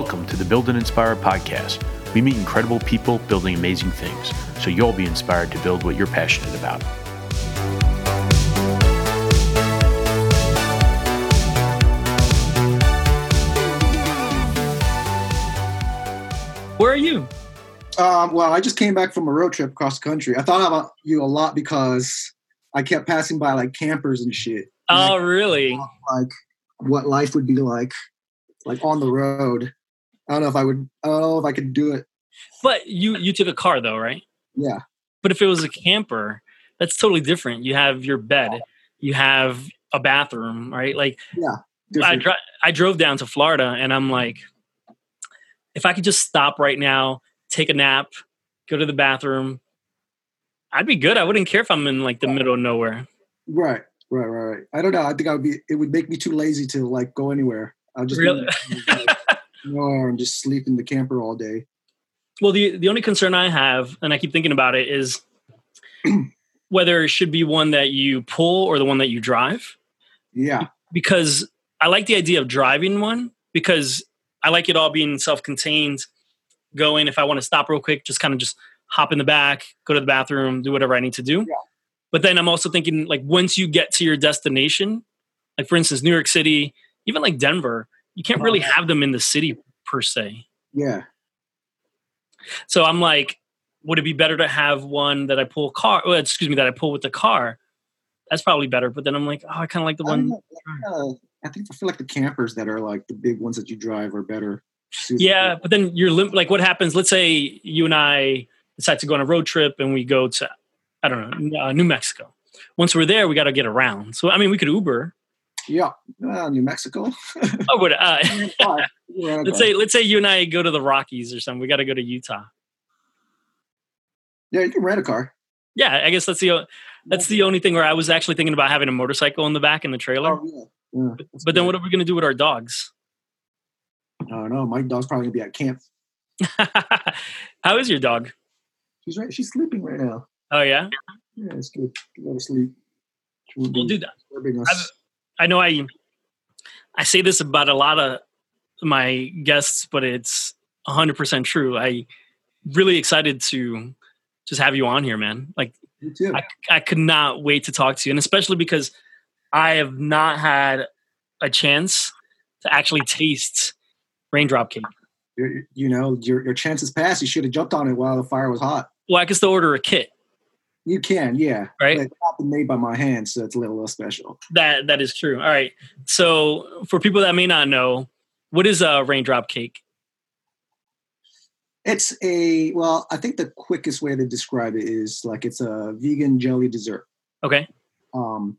Welcome to the Build and Inspire podcast. We meet incredible people building amazing things, so you'll be inspired to build what you're passionate about. Where are you? Um, well, I just came back from a road trip across the country. I thought about you a lot because I kept passing by like campers and shit. And Oh, really? thought, like what life would be like, like on the road. I don't know if I would. I don't know if I could do it. But you you took a car though, right? Yeah, But if it was a camper, that's totally different. You have your bed, you have a bathroom, right? Like yeah. different. dri- I drove down to Florida and I'm like if I could just stop right now, take a nap, go to the bathroom, I'd be good. I wouldn't care if I'm in like the middle of nowhere. right, right, right, right. I don't know. I think I would be. It would make me too lazy to like go anywhere. I'll just Really? Nowhere and just sleep in the camper all day. Well, the the only concern I have, and I keep thinking about it, is whether it should be one that you pull or the one that you drive. Yeah, Because I like the idea of driving one because I like it all being self-contained. Going if I want to stop real quick, just kind of just hop in the back, go to the bathroom, do whatever I need to do. Yeah. But then I'm also thinking like once you get to your destination, like for instance, New York City, even like Denver, you can't really have them in the city per se. yeah. So I'm like, would it be better to have one that I pull car? Well, excuse me, that I pull with the car? That's probably better. But then I'm like, oh, I kind of like the I, one. uh, I think I feel like the campers that are like the big ones that you drive are better. Yeah, but then you're lim- like, what happens? Let's say you and I decide to go on a road trip and we go to, I don't know, uh, New Mexico. Once we're there, we got to get around. So I mean, we could Uber. Yeah. Uh, New Mexico. Oh, but uh, let's say let's say you and I go to the Rockies or something. We got to go to Utah. yeah, you can rent a car. Yeah, I guess that's the that's the only thing where I was actually thinking about having a motorcycle in the back in the trailer. Oh, yeah. Yeah, that's But then what are we going to do with our dogs? I don't know. My dog's probably gonna be at camp. How is your dog? She's right. She's sleeping right now. Oh yeah, Yeah, it's good. Go to sleep. Well, dude, I've-. I know I I say this about a lot of my guests, but it's hundred percent true. I really excited to just have you on here, man. Like too. I, I could not wait to talk to you, and especially because I have not had a chance to actually taste raindrop cake. You're- you know, your your chances passed. You should have jumped on it while the fire was hot. Well, I can still order a kit. You can, yeah. Right. But it's made by my hands, so it's a little less special. That that is true. All right. So for people that may not know, what is a raindrop cake? It's a well, I think the quickest way to describe it is like it's a vegan jelly dessert. Okay. Um,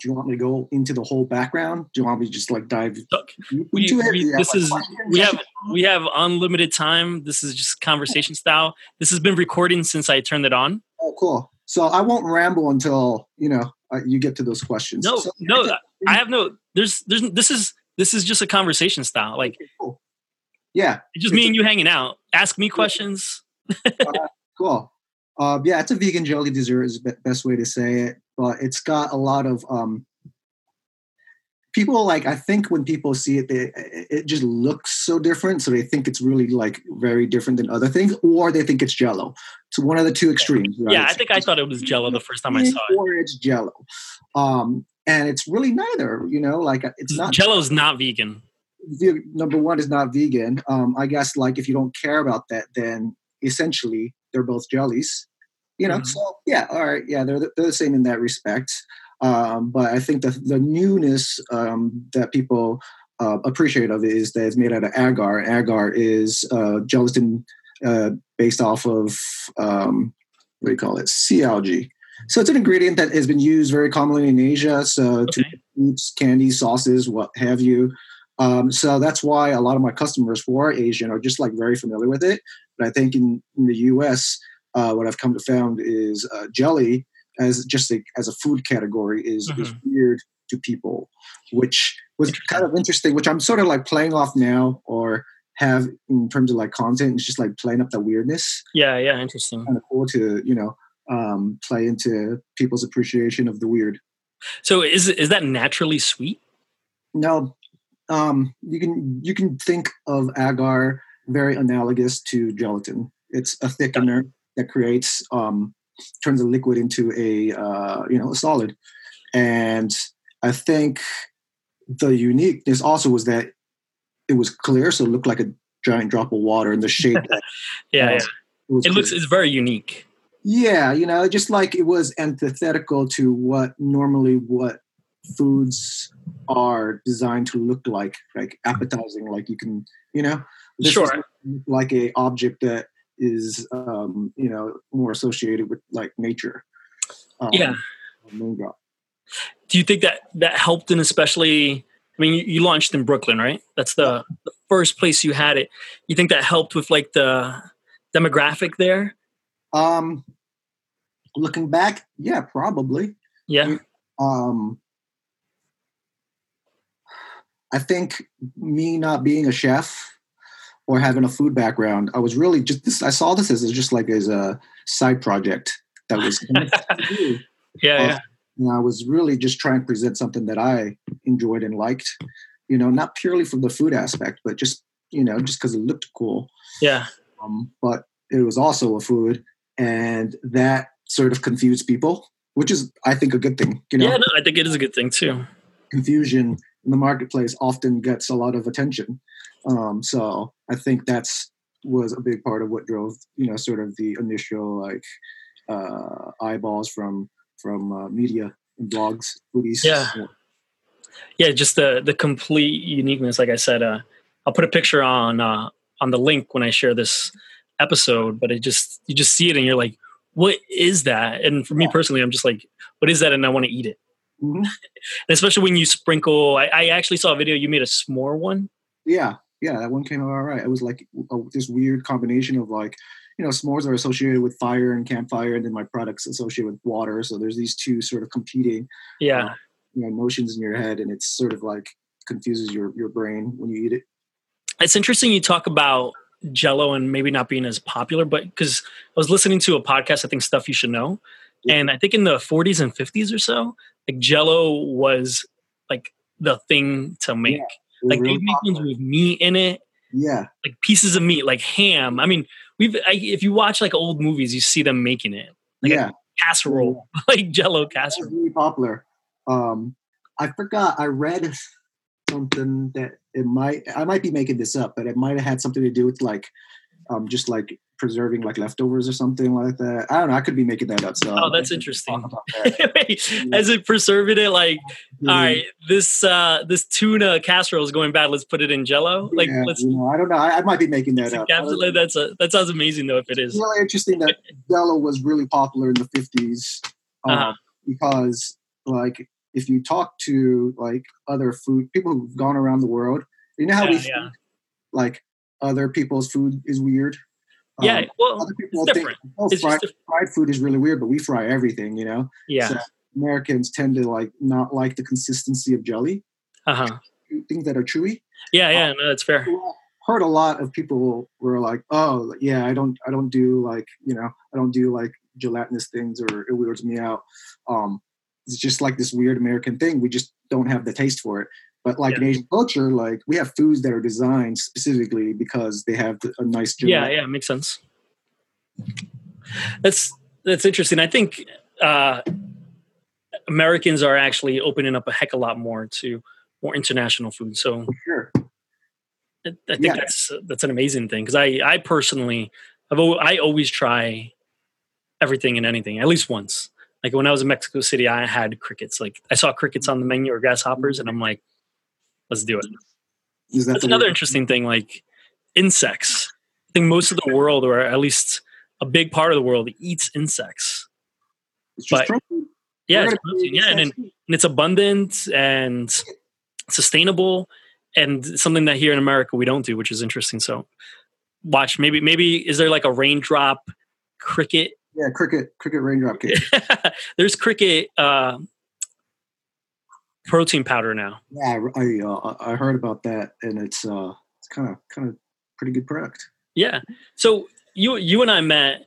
do you want me to go into the whole background? Do you want me to just like dive Look, we, into we- Do have, this is we have we have unlimited time. This is just conversation style. This has been recording since I turned it on. Oh, cool. So I won't ramble until you know uh, you get to those questions. No, So, no, I have no. There's there's this is this is just a conversation style. Like cool. Yeah, it's just me and you hanging out. Ask me questions. cool. Uh, yeah, it's a vegan jelly dessert is the best way to say it, but it's got a lot of um, people like. I think when people see it, they, it just looks so different, so they think it's really like very different than other things, or they think it's Jello. So one of the two extremes. Right? Yeah, I It's- think I thought it was Jello the first time I saw it. or it's Jello, um, and it's really neither. You know, like it's not Jello's not vegan. number one is not vegan. Um, I guess like if you don't care about that, then essentially they're both jellies. You know, Mhm. so yeah, all right, yeah, they're they're the same in that respect. Um, but I think the the newness um, that people uh, appreciate of it is that it's made out of agar. Agar is uh, gelatin uh, based off of um, what do you call it? Sea algae. So it's an ingredient that has been used very commonly in Asia. So to Okay. foods, candies, sauces, what have you. Um, so that's why a lot of my customers who are Asian are just like very familiar with it. But I think in, in the U.S., uh, what I've come to found is uh, jelly as just a, as a food category is, is weird to people, which was kind of interesting. Which I'm sort of like playing off now, or have in terms of like content. It's just like playing up the weirdness. Yeah, yeah, interesting. Kind of cool to you know um, play into people's appreciation of the weird. So is is that naturally sweet? No, um, you can you can think of agar very analogous to gelatin. It's a thickener that creates um, turns a liquid into a uh, you know a solid, and I think the uniqueness also was that it was clear, so it looked like a giant drop of water in the shape. That, yeah, uh, yeah. was It looks it's very unique. Yeah, you know, just like it was antithetical to what normally what foods are designed to look like, like appetizing, like you can, you know, this Sure. like a object that is, um, you know, more associated with like nature. Um, Yeah. moondrop. Do you think that that helped in especially? I mean, you, you launched in Brooklyn, right? That's the, the first place you had it. You think that helped with like the demographic there? Um, looking back, yeah, probably. Yeah, um i think me not being a chef or having a food background i was really just this i saw this as just like as a side project that was yeah, Uh, yeah. and i was really just trying to present something that i enjoyed and liked you know not purely from the food aspect but just you know just because it looked cool yeah. um, but it was also a food and that sort of confused people which is i think a good thing you know yeah, no, I think it is a good thing too. confusion in the marketplace often gets a lot of attention. Um, so I think that's was a big part of what drove you know sort of the initial like uh, eyeballs from from uh, media and blogs, foodies. Yeah. Yeah, just the the complete uniqueness. Like I said, uh, I'll put a picture on uh, on the link when I share this episode. But it just you just see it and you're like, what is that? And for me Yeah. personally, I'm just like, what is that? And I want to eat it. Mhm. And especially when you sprinkle. I, I actually saw a video. You made a s'more one. yeah, yeah, that one came out all right. It was like a, this weird combination of like you know s'mores are associated with fire and campfire, and then my products associated with water. So there's these two sort of competing Yeah, um, you know notions in your head, and it's sort of like confuses your your brain when you eat it. it's interesting you talk about Jello and maybe not being as popular, but because I was listening to a podcast, I think stuff you should know, and I think in the 40s and 50s or so, like Jello was like the thing to make. Was like really they make ones with meat in it, yeah. like pieces of meat, like ham. I mean, we've I, if you watch like old movies, you see them making it like yeah, a casserole, like Jello casserole. really popular. Um, I forgot. I read something that it might. I might be making this up, but it might have had something to do with like, um, just like preserving like leftovers or something like that. I don't know. I could be making that up. So Oh, that's interesting. that. Wait, As it preserving it, like Mm, all right, this uh this tuna casserole is going bad. Let's put it in Jello. Like yeah, let's you know, I don't know. I, I might be making that up. encapsulate. That's a that sounds amazing though. If it It's really interesting that Jello was really popular in the fifties um, Uh-huh. because, like, if you talk to like other food people who've gone around the world, you know how Yeah, we yeah. think like other people's food is weird. Yeah. Um, Well, other people it's think oh, It's fried, fried food is really weird, but we fry everything. You know, yeah. so- Americans tend to like not like the consistency of jelly, Uh huh. things that are chewy. Yeah. Yeah. No, that's fair. heard a lot of people were like, "Oh, yeah, I don't, I don't do like, you know, I don't do like gelatinous things, or it weirds me out." Um, it's just like this weird American thing. We just don't have the taste for it. But like in Asian culture, like we have foods that are designed specifically because they have a nice Yeah. Yeah. Makes sense. That's that's interesting. I think uh Americans are actually opening up a heck of a lot more to more international food. So for sure. I, I think Yeah. that's that's an amazing thing because I I personally I've I always try everything and anything at least once. Like when I was in Mexico City, I had crickets. Like I saw crickets on the menu or grasshoppers, and I'm like, let's do it. Is that That's another interesting thing. Like insects. I think most of the world, or at least a big part of the world, eats insects. It's just but- protein. Yeah, it's protein. Yeah, and, and it's abundant and sustainable and something that here in America we don't do, which is interesting. So watch maybe maybe is there like a raindrop cricket? yeah, cricket, cricket raindrop cake. There's cricket uh, protein powder now. yeah, I I, uh, I heard about that, and it's uh, it's kind of kind of pretty good product. Yeah. So you you and I met.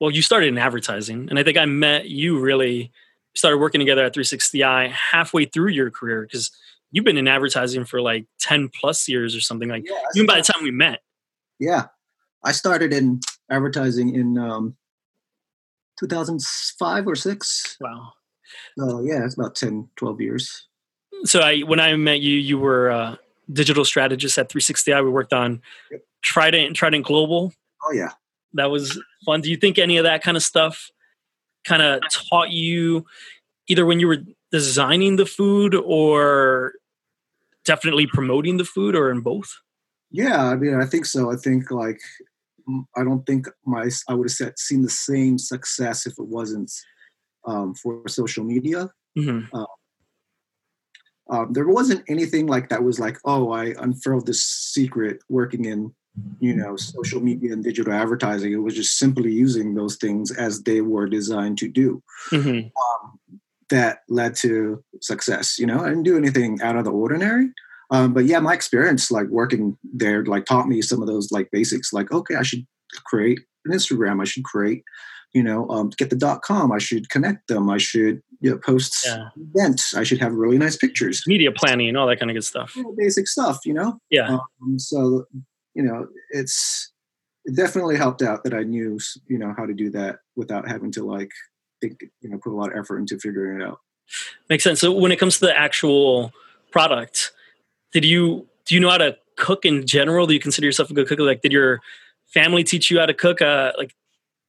Well, you started in advertising, and I think I met you really started working together at 360i halfway through your career because you've been in advertising for like 10 plus years or something like Yeah, even by the time we met. yeah, I started in advertising in um, 2005 or six. Wow. So yeah, it's about 10, 12 years. So I when I met you, you were a digital strategist at 360i. We worked on Yep. Trident Trident Global. Oh yeah. That was fun. Do you think any of that kind of stuff kind of taught you either when you were designing the food or definitely promoting the food or in both? Yeah, I mean, I think so. I think like I don't think my I would have seen the same success if it wasn't um, for social media. hmm Um, there wasn't anything like that was like, oh, I unfurled this secret working in you know social media and digital advertising. It was just simply using those things as they were designed to do. hmm um, that led to success. You know, I didn't do anything out of the ordinary. Um, but yeah, my experience like working there like taught me some of those like basics. Like, okay, I should create an Instagram. I should create, you know, um, get the dot com. I should connect them. I should you know, post Yeah. events. I should have really nice pictures. Media planning and all that kind of good stuff. Real Basic stuff, you know. Yeah. Um, so you know, it's it definitely helped out that I knew you know how to do that without having to like think you know put a lot of effort into figuring it out. Makes sense. So when it comes to the actual product, did you do you know how to cook in general? Do you consider yourself a good cook? Like, did your family teach you how to cook? Uh, like,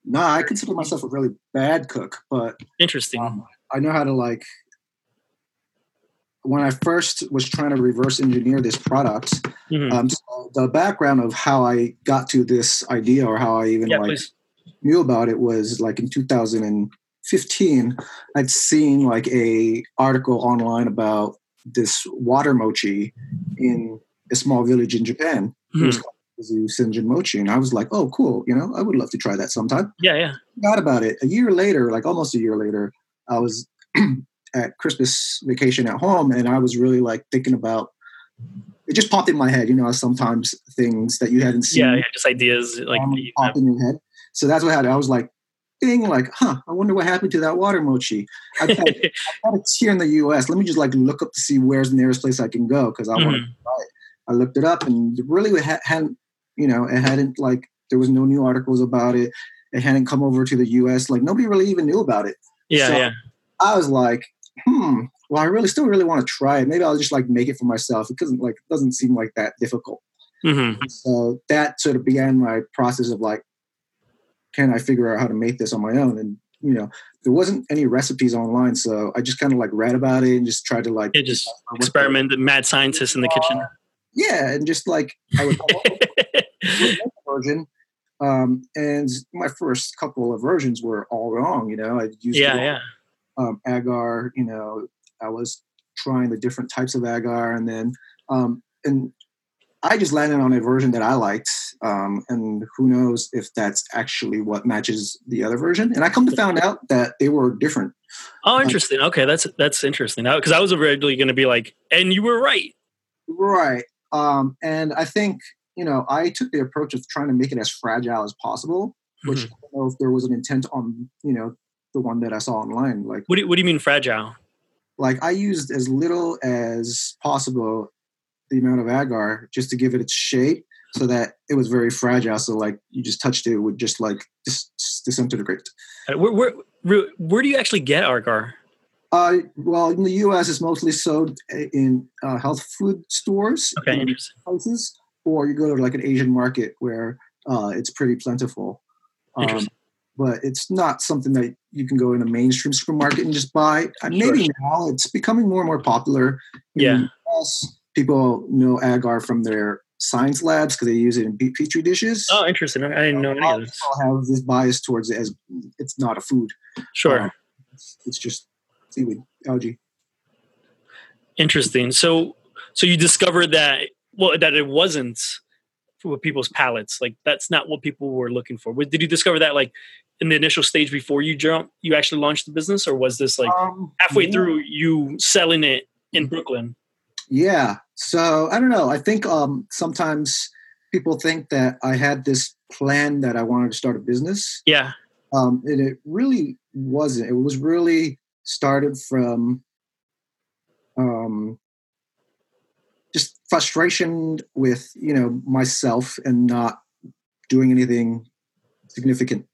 Nah, I consider myself a really bad cook, but interesting. um, I know how to like. When I first was trying to reverse engineer this product, Mhm. um, so the background of how I got to this idea or how I even yeah, like please. knew about it was like in 2015 i'd seen like a article online about this water mochi in a small village in japan it was Mhm. called Mizu Shingen mochi and i was like oh cool you know i would love to try that sometime Yeah, yeah. forgot about it a year later like almost a year later i was at christmas vacation at home and i was really like thinking about it just popped in my head you know sometimes things that you hadn't seen Yeah, yeah. Just ideas like um, pop in your head. So that's what happened. I was like, ding, like, huh, I wonder what happened to that water mochi. I thought, I thought it's here in the US. Let me just like look up to see where's the nearest place I can go because I want to try it. I looked it up and really ha- hadn't, you know, it hadn't like, there was no new articles about it. It hadn't come over to the US. Like nobody really even knew about it. yeah, So- yeah. I was like, hmm, well, I really still really want to try it. Maybe I'll just like make it for myself. It doesn't like, it doesn't seem like that difficult. hmm So that sort of began my process of like, can I figure out how to make this on my own? And you know, there wasn't any recipes online, so I just kind of like read about it and just tried to like Yeah, just experiment. Mad scientist in the kitchen. Yeah, and just like I would come up with a version. Um, and my first couple of versions were all wrong. You know, I used yeah, yeah. um, agar. You know, I was trying the different types of agar, and then um, and I just landed on a version that I liked. Um, and who knows if that's actually what matches the other version? And I come to find out that they were different. Oh, interesting. Okay, that's that's interesting. Because I was originally going to be like, and you were right. Right. Um, and I think you know I took the approach of trying to make it as fragile as possible, which Mhm. I don't know if there was an intent on you know the one that I saw online. Like What do you, what do you mean fragile? like I used as little as possible the amount of agar just to give it its shape so that it was very fragile. So like you just touched it, it would just like dis- dis- disintegrate. Uh, Where, where where where do you actually get agar? Uh, well, in the U.S., it's mostly sold in uh, health food stores, Okay, interesting. places, or you go to like an Asian market where uh, it's pretty plentiful. Um, but it's not something that you can go in a mainstream supermarket and just buy. Uh, Sure. maybe now it's becoming more and more popular. Yeah. US, people know agar from their science labs because they use it in petri dishes. Oh, interesting. I didn't know any of this. people have this bias towards it as it's not a food. Sure. Um, it's, it's just seaweed, algae. Interesting. So so you discovered that well that it wasn't for people's palates. Like that's not what people were looking for. Did you discover that like in the initial stage before you jump you actually launched the business or was this like Um, halfway yeah. through you selling it in Brooklyn? Yeah. So I don't know. I think um, sometimes people think that I had this plan that I wanted to start a business. Yeah. Um, and it really wasn't. It was really started from um, frustration with you know myself and not doing anything significant.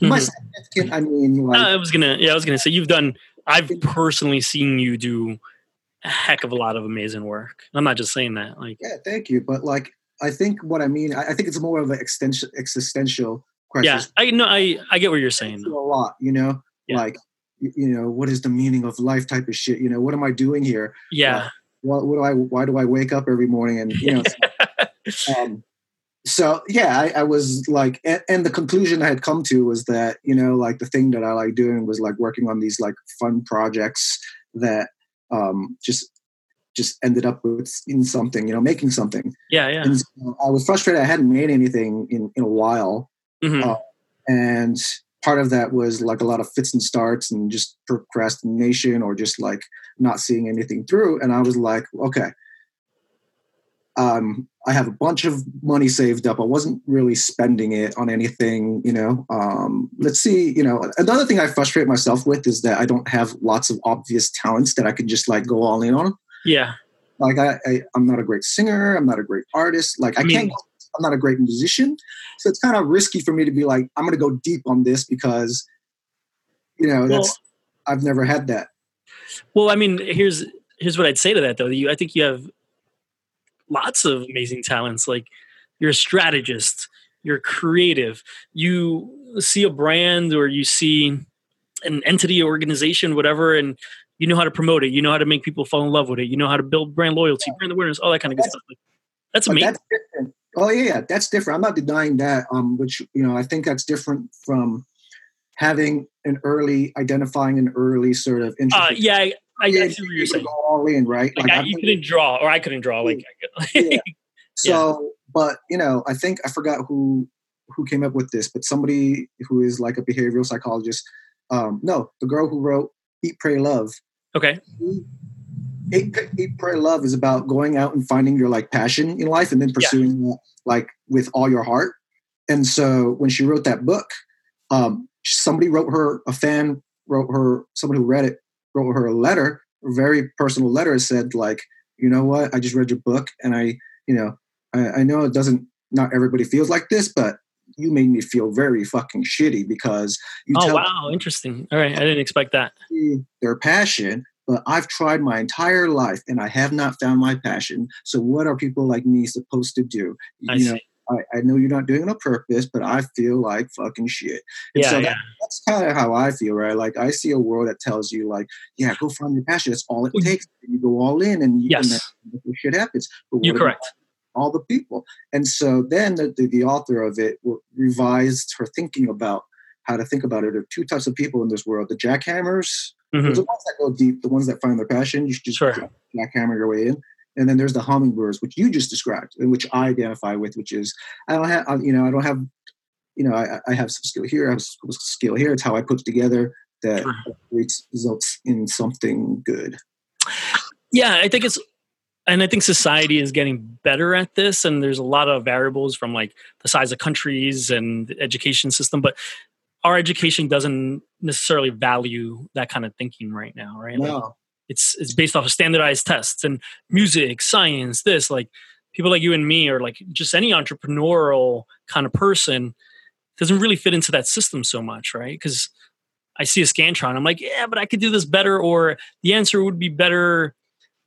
Mm-hmm. By significant, I mean like I was gonna yeah I was gonna say you've done. I've personally seen you do a heck of a lot of amazing work. I'm not just saying that. Like yeah, thank you. But like I think what I mean, I, I think it's more of an extension existential question. Yeah, I know. I I get what you're saying. A lot, you know, yeah. like you know, what is the meaning of life type of shit. You know, what am I doing here? Yeah. Uh, what, what do I? Why do I wake up every morning? And you know, um, so yeah, I, I was like, and, and, the conclusion I had come to was that you know, like the thing that I like doing was like working on these like fun projects that um, just just ended up with in something, you know, making something. Yeah, yeah. And so I was frustrated. I hadn't made anything in in a while, mm-hmm. uh, and part of that was like a lot of fits and starts and just procrastination or just like not seeing anything through. And I was like, okay, um, I have a bunch of money saved up. I wasn't really spending it on anything, you know. Um, let's see, you know. Another thing I frustrate myself with is that I don't have lots of obvious talents that I can just like go all in on. Yeah. Like I, I am not a great singer. I'm not a great artist. Like I, I mean, can't. I'm not a great musician, so it's kind of risky for me to be like, I'm going to go deep on this because, you know, well, that's I've never had that. Well, I mean, here's here's what I'd say to that though. You, I think you have lots of amazing talents. Like you're a strategist, you're creative. You see a brand or you see an entity, organization, whatever, and you know how to promote it. You know how to make people fall in love with it. You know how to build brand loyalty, brand awareness, all that kind of good stuff. Like, that's amazing. That's different. Oh yeah, that's different. I'm not denying that. Um, which you know, I think that's different from having an early identifying an early sort of interest. Uh, yeah, I, I, see what you're saying. All in, right? Like, like I, you couldn't draw, or I couldn't draw. Like, yeah. so, yeah. but you know, I think I forgot who who came up with this, but somebody who is like a behavioral psychologist. Um, no, the girl who wrote Eat, Pray, Love. Okay. Eat, Eat, Pray, Love is about going out and finding your like passion in life and then pursuing yeah. like with all your heart. And so when she wrote that book, um, somebody wrote her a fan wrote her someone who read it wrote her a letter, a very personal letter, said like, you know what, I just read your book, and I, you know, I, I know it doesn't, not everybody feels like this, but you made me feel very fucking shitty because you. Oh wow, interesting. All right, I didn't expect that. Their passion, but I've tried my entire life and I have not found my passion. So what are people like me supposed to do? I you know, I, I, know you're not doing it on purpose, but I feel like fucking shit. And yeah, so yeah. That's kind of how I feel, right? Like I see a world that tells you, like, yeah, go find your passion. That's all it takes. You go all in, and you, yes, and shit happens. But you're correct. All the people, and so then the, the, the author of it revised her thinking about how to think about it. There are two types of people in this world: the jackhammers, mm-hmm. the ones that go deep, the ones that find their passion. You should just sure. jackhammer your way in, and then there's the hummingbirds, which you just described, and which I identify with, which is I don't have, you know, I don't have, you know, I, I have some skill here, I have some skill here. It's how I put together that results in something good. Yeah, I think it's, and I think society is getting better at this, and there's a lot of variables from like the size of countries and the education system, but our education doesn't necessarily value that kind of thinking right now, right? No. Like, it's it's based off of standardized tests and music, science, this like people like you and me or like just any entrepreneurial kind of person doesn't really fit into that system so much, right? Because I see a Scantron, I'm like, yeah, but I could do this better, or the answer would be better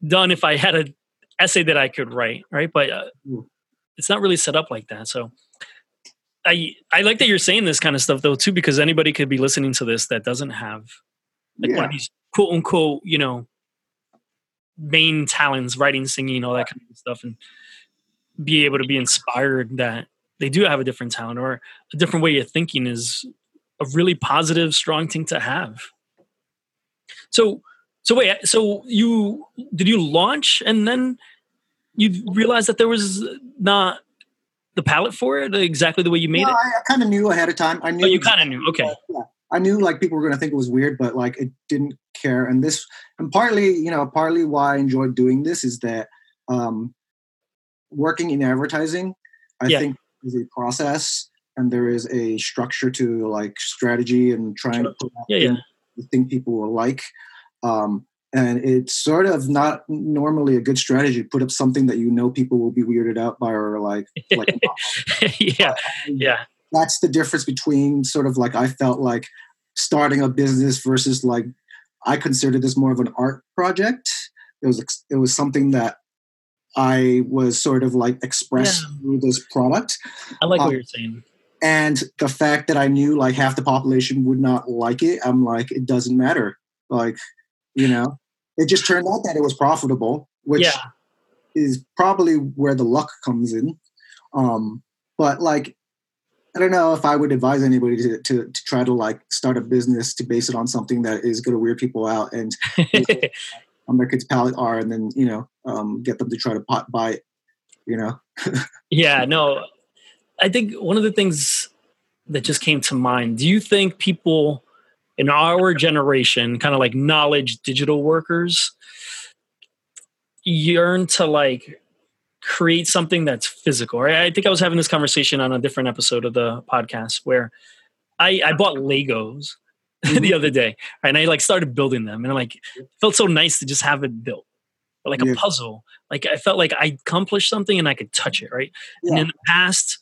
done if I had an essay that I could write, right? But uh, it's not really set up like that. So I I like that you're saying this kind of stuff though too, because anybody could be listening to this that doesn't have like yeah. one of these quote unquote, you know, main talents, writing, singing, all that kind of stuff, and be able to be inspired that they do have a different talent or a different way of thinking is a really positive, strong thing to have. So, so wait, so you did you launch and then you realized that there was not the palette for it exactly the way you made no, it? I, I kind of knew ahead of time. I knew. Oh, you kind of knew. Okay. Yeah. I knew like people were going to think it was weird, but like it didn't care. And this, and partly, you know, partly why I enjoyed doing this is that um, working in advertising, I yeah. think is a process and there is a structure to like strategy and trying to put out yeah, yeah. the thing people will like. Um, and it's sort of not normally a good strategy. To put up something that you know people will be weirded out by, or like, like yeah, yeah. That's the difference between sort of like I felt like starting a business versus like I considered this more of an art project. It was it was something that I was sort of like expressed yeah. through this product. I like um, what you're saying. And the fact that I knew like half the population would not like it, I'm like, it doesn't matter. Like, you know, it just turned out that it was profitable, which yeah. is probably where the luck comes in. Um, but like, I don't know if I would advise anybody to, to, to try to like start a business to base it on something that is going to weird people out and on their kids' palate are, and then you know um, get them to try to pot, buy it. You know. yeah. No. I think one of the things that just came to mind. Do you think people in our generation, kind of like knowledge digital workers, yearn to like create something that's physical? Right? I think I was having this conversation on a different episode of the podcast where I, I bought Legos mm-hmm. the other day, right? and I like started building them, and I'm like, it felt so nice to just have it built, like yeah. a puzzle. Like I felt like I accomplished something and I could touch it, right? Yeah. And in the past,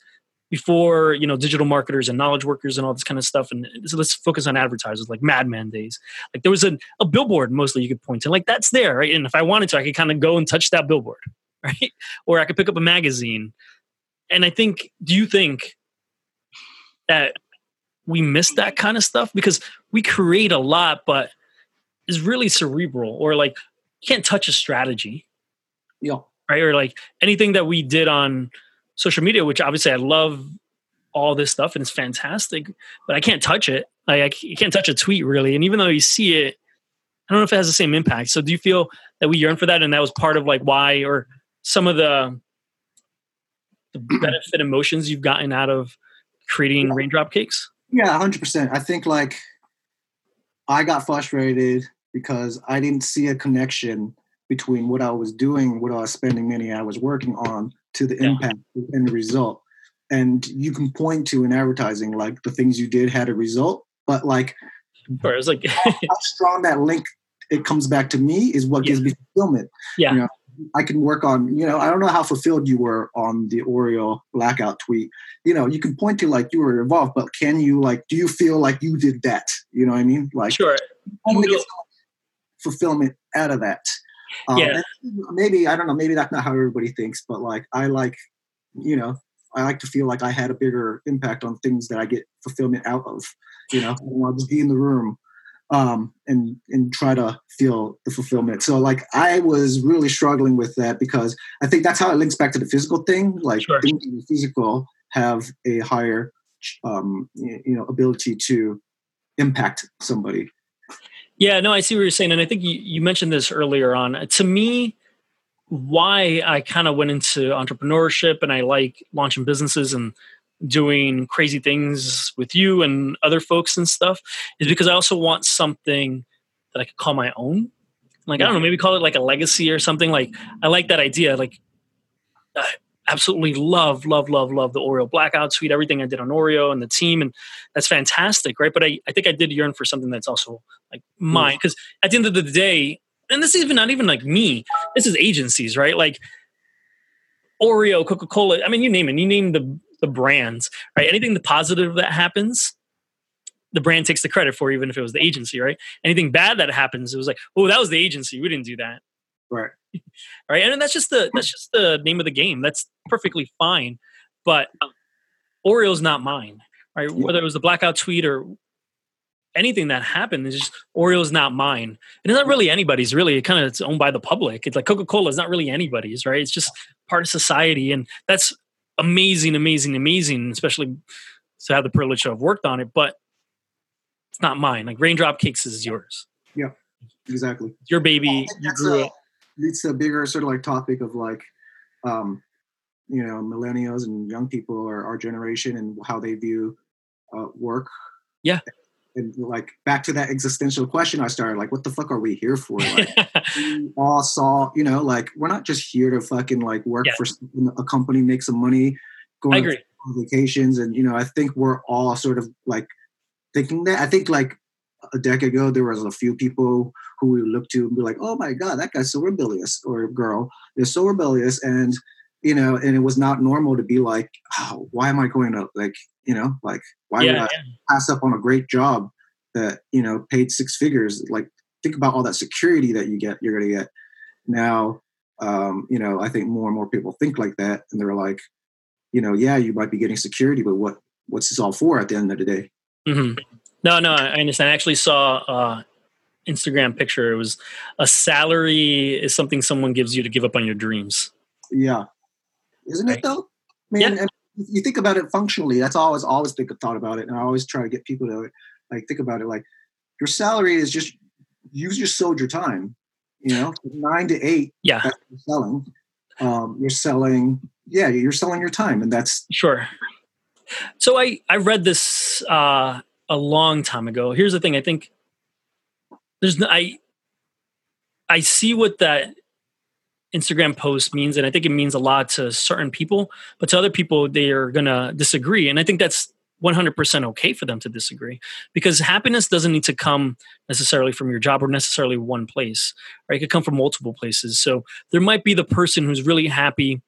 before you know digital marketers and knowledge workers and all this kind of stuff and so let's focus on advertisers like Mad Men days like there was a, a billboard mostly you could point to like that's there right and if i wanted to i could kind of go and touch that billboard right or i could pick up a magazine and i think do you think that we miss that kind of stuff because we create a lot, but is really cerebral or like you can't touch a strategy. Yeah. Right. Or like anything that we did on social media, which obviously I love all this stuff and it's fantastic, but I can't touch it. Like I, you can't touch a tweet really. And even though you see it, I don't know if it has the same impact. So do you feel that we yearn for that? And that was part of like why, or some of the, the benefit emotions you've gotten out of creating raindrop cakes? Yeah, hundred percent. I think like I got frustrated because I didn't see a connection between what I was doing, what I was spending many hours working on, to the yeah. impact and the result. And you can point to in advertising like the things you did had a result, but like, sure, it's like how strong that link it comes back to me is what yeah. gives me fulfillment. Yeah. You know, I can work on, you know, I don't know how fulfilled you were on the Oreo blackout tweet. You know, you can point to like you were involved, but can you like, do you feel like you did that? You know what I mean? Like, sure. fulfillment out of that. Um, yeah. Maybe, I don't know, maybe that's not how everybody thinks, but like, I like, you know, I like to feel like I had a bigger impact on things that I get fulfillment out of. You know, I'll just be in the room um, and and try to feel the fulfillment. So like I was really struggling with that because I think that's how it links back to the physical thing. Like sure. things in the physical have a higher um, you know ability to impact somebody. Yeah, no, I see what you're saying, and I think you, you mentioned this earlier on. To me, why I kind of went into entrepreneurship and I like launching businesses and doing crazy things with you and other folks and stuff is because I also want something that I could call my own. Like, I don't know, maybe call it like a legacy or something. Like, I like that idea. Like, I absolutely love, love, love, love the Oreo blackout tweet, everything I did on Oreo and the team. And that's fantastic, right? But I, I think I did yearn for something that's also like mine. Mm-hmm. Because at the end of the day, and this is even not even like me, this is agencies, right? Like, Oreo, Coca Cola. I mean, you name it. You name the the brands, right? Anything the positive that happens, the brand takes the credit for, even if it was the agency, right? Anything bad that happens, it was like, oh, that was the agency. We didn't do that, right? right, and that's just the that's just the name of the game. That's perfectly fine, but Oreo's not mine, right? Whether it was the blackout tweet or anything that happened is just Oreo's not mine. And it's not really anybody's really. It kind of it's owned by the public. It's like Coca-Cola is not really anybody's, right? It's just part of society. And that's amazing, amazing, amazing, especially to have the privilege to have worked on it, but it's not mine. Like Raindrop Cakes is yours. Yeah, exactly. Your baby. You grew a, it. To a bigger sort of like topic of like, um, you know, millennials and young people or our generation and how they view uh, work. Yeah and like back to that existential question I started, like, what the fuck are we here for? Like, we all saw, you know, like we're not just here to fucking like work yeah. for a company, make some money, go on vacations, and you know, I think we're all sort of like thinking that. I think like a decade ago, there was a few people who we looked to and be like, "Oh my God, that guy's so rebellious," or girl, they're so rebellious, and you know, and it was not normal to be like, oh, "Why am I going to like, you know, like why Yeah, would I yeah. pass up on a great job that you know paid six figures?" Like, think about all that security that you get. You're going to get now. Um, you know, I think more and more people think like that, and they're like, you know, yeah, you might be getting security, but what what's this all for at the end of the day? hmm No, no, I understand. I actually saw uh Instagram picture. It was a salary is something someone gives you to give up on your dreams. Yeah, isn't Right. it though? I mean, Yeah. you think about it functionally. That's always always think thought about it, and I always try to get people to like think about it. Like your salary is just you just sold your time. You know, nine to eight. Yeah, That's you're selling. Um, you're selling. Yeah, you're selling your time, and that's sure. So I I read this uh a long time ago. Here's the thing. I think there's no, I I see what that Instagram post means, and I think it means a lot to certain people, but to other people, they are gonna disagree, and I think that's 100% okay for them to disagree because happiness doesn't need to come necessarily from your job or necessarily one place, right? It could come from multiple places. So there might be the person who's really happy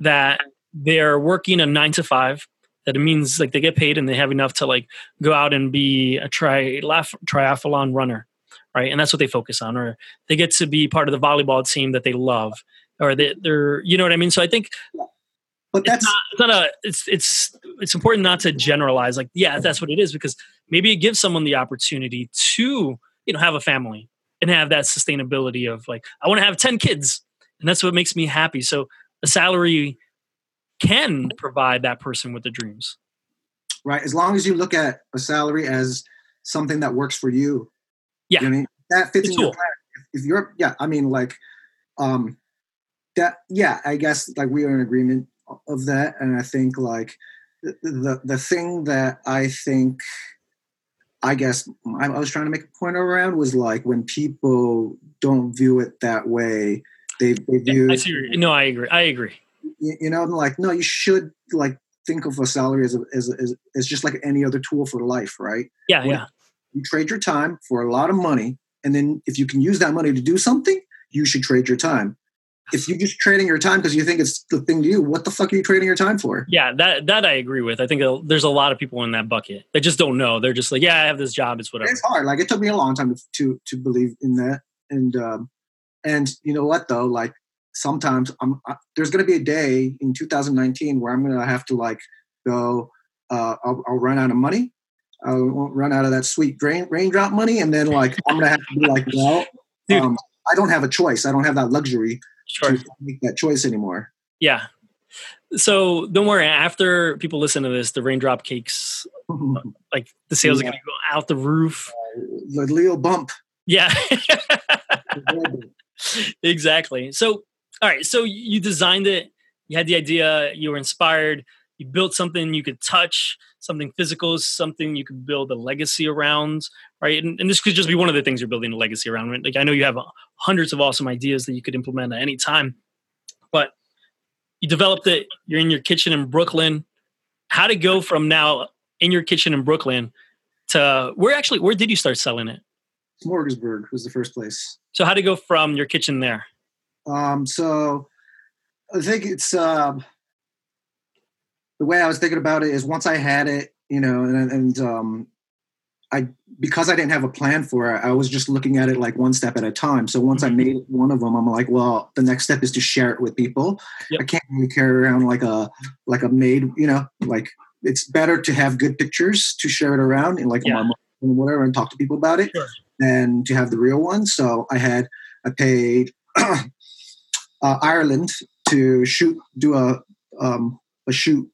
that they're working a nine to five. That it means like they get paid and they have enough to like go out and be a triathlon triathlon runner, right? And that's what they focus on. Or they get to be part of the volleyball team that they love, or they, they're you know what I mean. So I think but it's that's not, it's not a it's it's it's important not to generalize like yeah that's what it is because maybe it gives someone the opportunity to you know have a family and have that sustainability of like i want to have 10 kids and that's what makes me happy so a salary can provide that person with the dreams right. As long as you look at a salary as something that works for you. Yeah. You know I mean that fits It's in your plan. If you're, yeah, I mean, like, um, that, yeah, I guess like we are in agreement of that, and I think like the the, the thing that I think, I guess I, I was trying to make a point around was like when people don't view it that way, they they view Yeah, I see no i agree i agree you, you know, like no, you should like think of a salary as a, as, a, as as just like any other tool for life, right? yeah When- yeah You trade your time for a lot of money, and then if you can use that money to do something, you should trade your time. If you're just trading your time because you think it's the thing to do, what the fuck are you trading your time for? yeah that that i agree with i think uh, there's a lot of people in that bucket that just don't know they're just like yeah i have this job it's whatever It's hard. Like it took me a long time to to, to believe in that, and um, and you know what though, like sometimes I'm I, there's going to be a day in 2019 where I'm going to have to like go. Uh, I'll, I'll run out of money. I won't run out of that sweet rain, raindrop money, and then like I'm going to have to be like, well, um, I don't have a choice. I don't have that luxury sure to make that choice anymore. yeah so don't worry after people listen to this the raindrop cakes like the sales are going to go out the roof the Leo bump. yeah exactly so all right so you designed it you had the idea you were inspired you built something you could touch something physical something you could build a legacy around right and, and this could just be one of the things you're building a legacy around right? like i know you have uh, hundreds of awesome ideas that you could implement at any time but you developed it you're in your kitchen in brooklyn how to go from now in your kitchen in brooklyn to where actually where did you start selling it Smorgasburg was the first place. so how to go from your kitchen there Um, so I think it's um, the way I was thinking about it is once I had it, you know, and, and um, I because I didn't have a plan for it, I was just looking at it like one step at a time. So once I made one of them, I'm like, well, the next step is to share it with people. Yep. I can't really carry around like a like a made, you know, like it's better to have good pictures to share it around and like Yeah. my and whatever and talk to people about it Sure. than to have the real one. So I had I paid uh, Ireland to shoot do a um, a shoot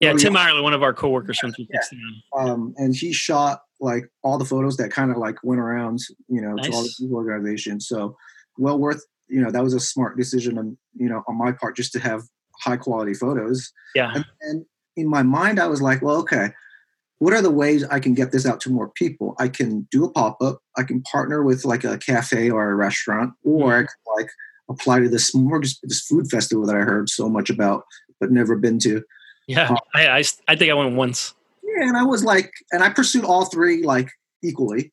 Yeah, Oh, Tim Ireland, one of our coworkers from 360i. um, and he shot like all the photos that kind of like went around, you know, to all Nice. the organizations. So well worth, you know, that was a smart decision on, you know, on my part just to have high quality photos. Yeah. And, and in my mind, I was like, well, okay, what are the ways I can get this out to more people? I can do a pop up. I can partner with like a cafe or a restaurant, or I could like apply to this smorgas- this food festival that I heard so much about but never been to. Yeah. I, I, I think I went once. Yeah, and I was like, and I pursued all three like equally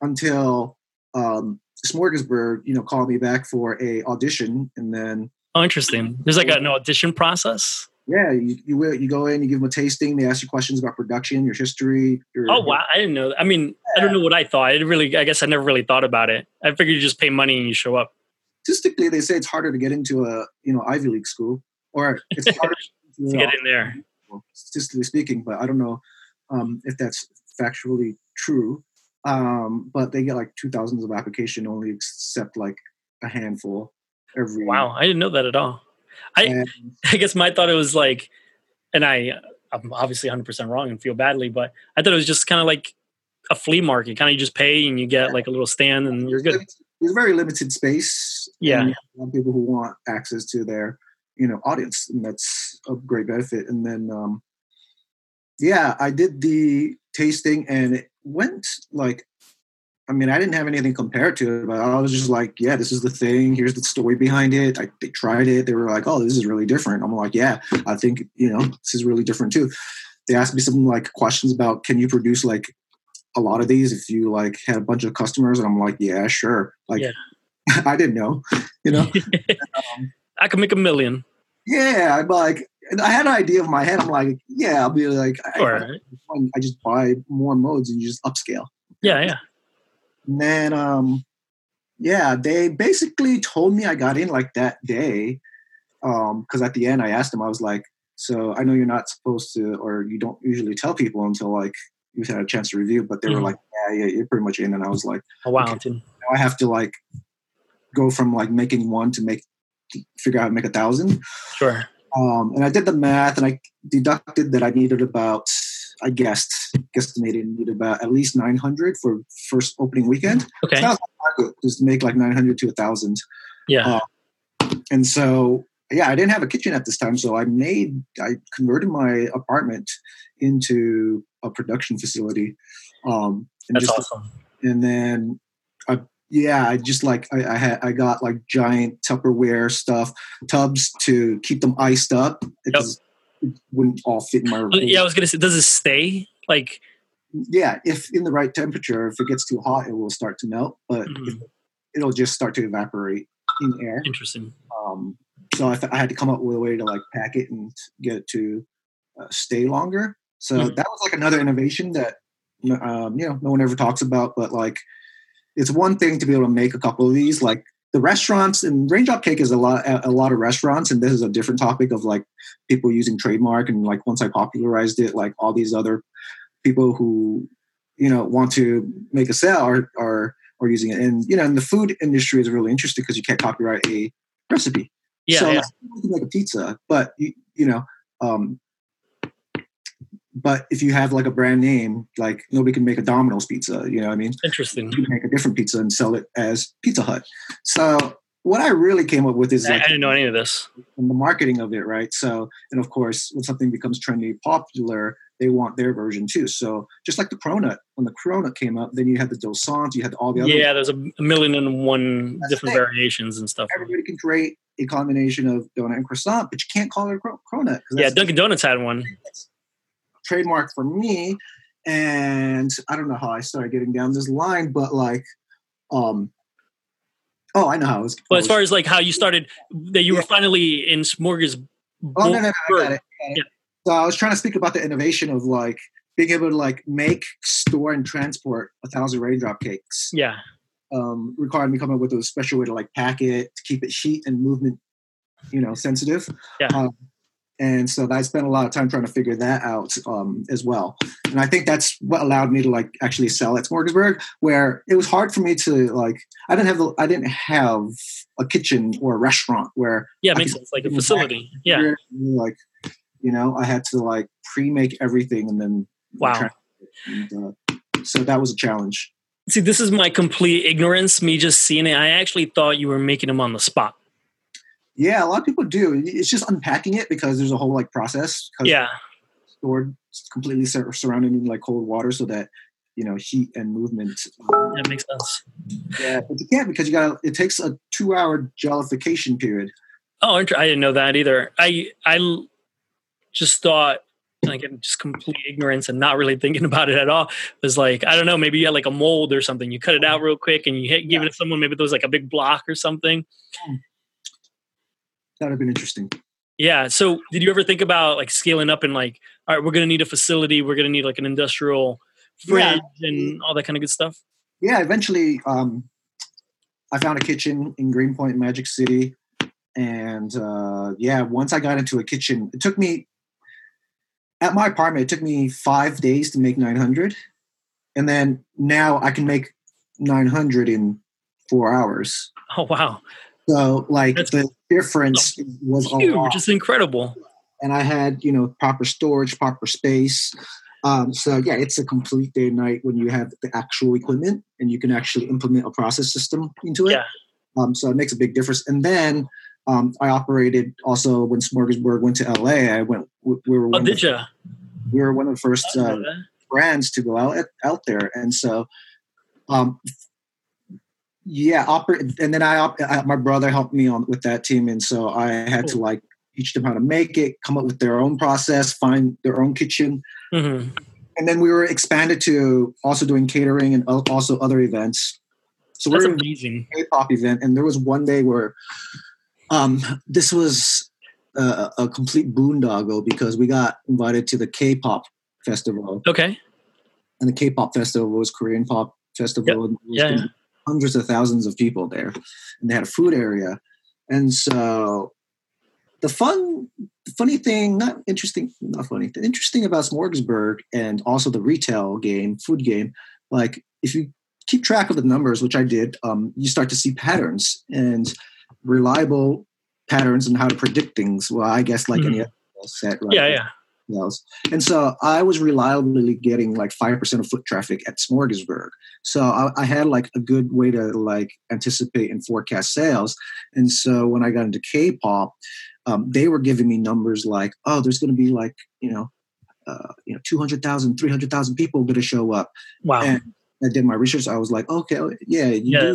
until um, Smorgasburg, you know, called me back for a audition, and then Oh, interesting. There's like an audition process. yeah, you you, you go in, you give them a tasting, they ask you questions about production, your history. Your, Oh wow, I didn't know. That. I mean, I don't know what I thought. I didn't really. I guess I never really thought about it. I figured you just pay money and you show up. Statistically, they say it's harder to get into a you know Ivy League school, or it's harder to, to get in there. statistically speaking, but I don't know um, if that's factually true. Um, but they get like two thousands of application, only accept like a handful every. Wow, I didn't know that at all. I And I guess my thought it was like, and I I'm obviously 100 percent wrong and feel badly, but I thought it was just kind of like a flea market. Kind of you just pay and you get like a little stand and you're good. There's very limited space. Yeah. and you have a lot of people who want access to their, you know, audience, and that's a great benefit. And then, um, yeah, I did the tasting, and it went like, I mean, I didn't have anything compared to it, but I was just like, yeah, this is the thing. Here's the story behind it. I, they tried it. They were like, oh, this is really different. I'm like, yeah, I think you know this is really different too. They asked me some like questions about can you produce like a lot of these if you like had a bunch of customers and i'm like yeah sure like Yeah. i didn't know you know I could make a million. yeah i'm like i had an idea of my head i'm like yeah i'll be like I, I, I just buy more modes and you just upscale yeah, yeah. and then um yeah they basically told me i got in like that day um because at the end i asked them i was like so i know you're not supposed to or you don't usually tell people until like you've had a chance to review but they were Mhm. like yeah yeah you're pretty much in and i was like Oh wow, Okay. now I have to like go from like making one to make figure out how to make a thousand. Sure. Um, and I did the math and I deducted that I needed about I guessed guesstimated needed about at least nine hundred for first opening weekend. Okay. Sounds Market just to make like nine hundred to a thousand. Yeah. uh, And so yeah, I didn't have a kitchen at this time, so I made I converted my apartment into a production facility. Um, and That's just awesome. and then I yeah, I just like I, I had I got like giant Tupperware stuff tubs to keep them iced up because it wouldn't all fit in my Uh, Yeah, I was gonna say, does it stay? Like, yeah. If in the right temperature, if it gets too hot, it will start to melt, but Mhm. it'll just start to evaporate in air. interesting. Um, so I, th- I had to come up with a way to like pack it and get it to uh, stay longer. So Mhm. that was like another innovation that um, you know no one ever talks about, but like it's one thing to be able to make a couple of these. Like the restaurants and Raindrop Cake is a lot a, a lot of restaurants, and this is a different topic of like people using trademark and like once I popularized it, like all these other people who you know want to make a sale are are are using it. And you know, and the food industry is really interesting because you can't copyright a recipe. Yeah, so yeah. like, you can make a pizza, but you, you know, um, but if you have like a brand name, like nobody can make a Domino's pizza. You know what I mean? interesting. You can make a different pizza and sell it as Pizza Hut. So what I really came up with is I, I like didn't know any of this. the marketing of it, right? So, and of course, when something becomes trendy, popular, they want their version too. So, just like the cronut, when the cronut came up, then you had the dosant, you had all the other. Yeah, there's a million and one That's different variations and stuff. Everybody can create a combination of donut and croissant, but you can't call it a cro- cronut. Yeah, Dunkin' Donuts had one. Trademark for me. And I don't know how I started getting down this line, but like, um, oh, I know how it was. But as far as like how you started, that you were finally in Smorgasburg. Oh no, no, no, I got it. I got it. Yeah. So I was trying to speak about the innovation of like being able to like make, store, and transport a thousand raindrop cakes. Yeah, Um, required me coming up with a special way to like pack it to keep it heat and movement, you know, sensitive. Yeah. Um, and so I spent a lot of time trying to figure that out um, as well. And I think that's what allowed me to like actually sell at Smorgasburg, where it was hard for me to like. I didn't have the, I didn't have a kitchen or a restaurant where yeah, it makes sense. Like a facility. Yeah, like you know i had to like pre-make everything and then wow. and, uh, so that was a challenge See, this is my complete ignorance. Me just seeing it. I actually thought you were making them on the spot. Yeah a lot of people do. It's just unpacking it because there's a whole like process. Yeah, stored completely sur- surrounded in like cold water so that you know heat and movement um, that makes sense. yeah but you can't because you got it takes a two hour jellification period. Oh, I didn't know that either. I I just thought like in just complete ignorance and not really thinking about it at all. Was like i don't know maybe you had like a mold or something. You cut it out real quick and you hit, give it to someone maybe there was like a big block or something that would have been interesting yeah so did you ever think about like scaling up and like all right we're going to need a facility we're going to need like an industrial fridge yeah. and all that kind of good stuff yeah eventually um i found a kitchen in greenpoint magic city and uh yeah once i got into a kitchen it took me at my apartment, it took me five days to make 900. And then now I can make 900 in four hours. Oh, wow. So, like, That's the difference was huge, incredible. And I had, you know, proper storage, proper space. Um, so, yeah, it's a complete day and night when you have the actual equipment and you can actually implement a process system into it. Yeah. Um, so, it makes a big difference. And then um, I operated also when Smorgasburg went to LA. I went. We were. Oh, did you? We were one of the first uh, brands to go out out there, and so, um, yeah, oper- And then I, I, my brother helped me on with that team, and so I had to like teach them how to make it, come up with their own process, find their own kitchen, mm-hmm. and then we were expanded to also doing catering and also other events. So That's we're amazing. A pop event, and there was one day where um, this was a, a, complete boondoggle because we got invited to the K-pop festival. Okay. And the K-pop festival was Korean pop festival. Yep. Yeah. Hundreds of thousands of people there, and they had a food area, and so the fun, funny thing, not interesting, not funny. The interesting about Smorgasburg and also the retail game, food game, like if you keep track of the numbers, which I did, um, you start to see patterns and reliable patterns and how to predict things. Well, I guess like mm-hmm. any other set, right? Yeah, yeah. Else. And so I was reliably getting like five percent of foot traffic at Smorgasburg. So I, I, had like a good way to like anticipate and forecast sales. And so when I got into K-pop, um, they were giving me numbers like, oh, there's going to be like you know, uh, you know, 200,000, 300,000 people going to show up. Wow. And I did my research. I was like, okay, yeah, yeah,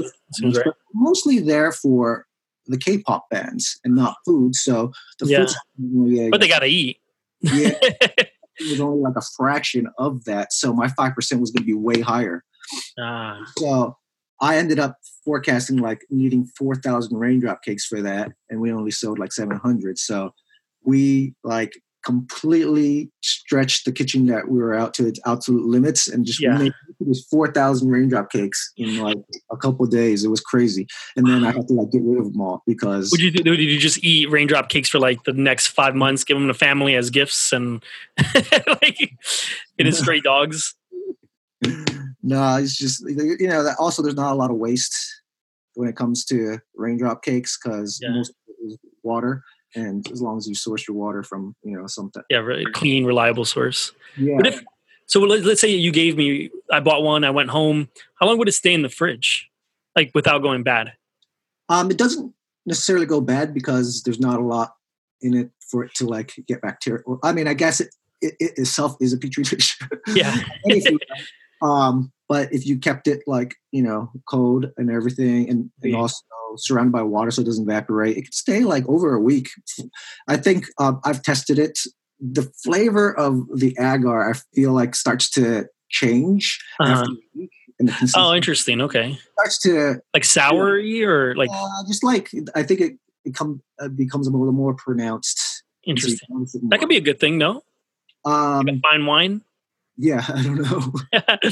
mostly there for the K-pop bands and not food. So the yeah. food, but they got to eat. Yeah, it was only like a fraction of that. So my five percent was going to be way higher. Ah. So I ended up forecasting like needing four thousand raindrop cakes for that, and we only sold like seven hundred. So we like completely stretched the kitchen that we were out to its absolute limits and just yeah. made was 4,000 raindrop cakes in like a couple days. It was crazy. And then I had to like get rid of them all because. Would you do? Did you just eat raindrop cakes for like the next five months, give them to family as gifts and like it is stray dogs? no, it's just, you know, that also there's not a lot of waste when it comes to raindrop cakes because yeah. most is water and as long as you source your water from you know something. Yeah really clean reliable source. Yeah. but if so let's say you gave me i bought one i went home how long would it stay in the fridge? Like without going bad? Um it doesn't necessarily go bad because there's not a lot in it for it to like get bacteria i mean i guess it, it, it itself is a petri dish. Yeah. Um but if you kept it like you know cold and everything and, and yeah. also surrounded by water so it doesn't evaporate it can stay like over a week. I think uh, i've tested it. The flavor of the agar i feel like starts to change uh-huh. oh interesting. Okay. starts to like soury or like uh, just like i think it, it come, uh, becomes a little more pronounced. Interesting. that could be a good thing no um fine wine. yeah i don't know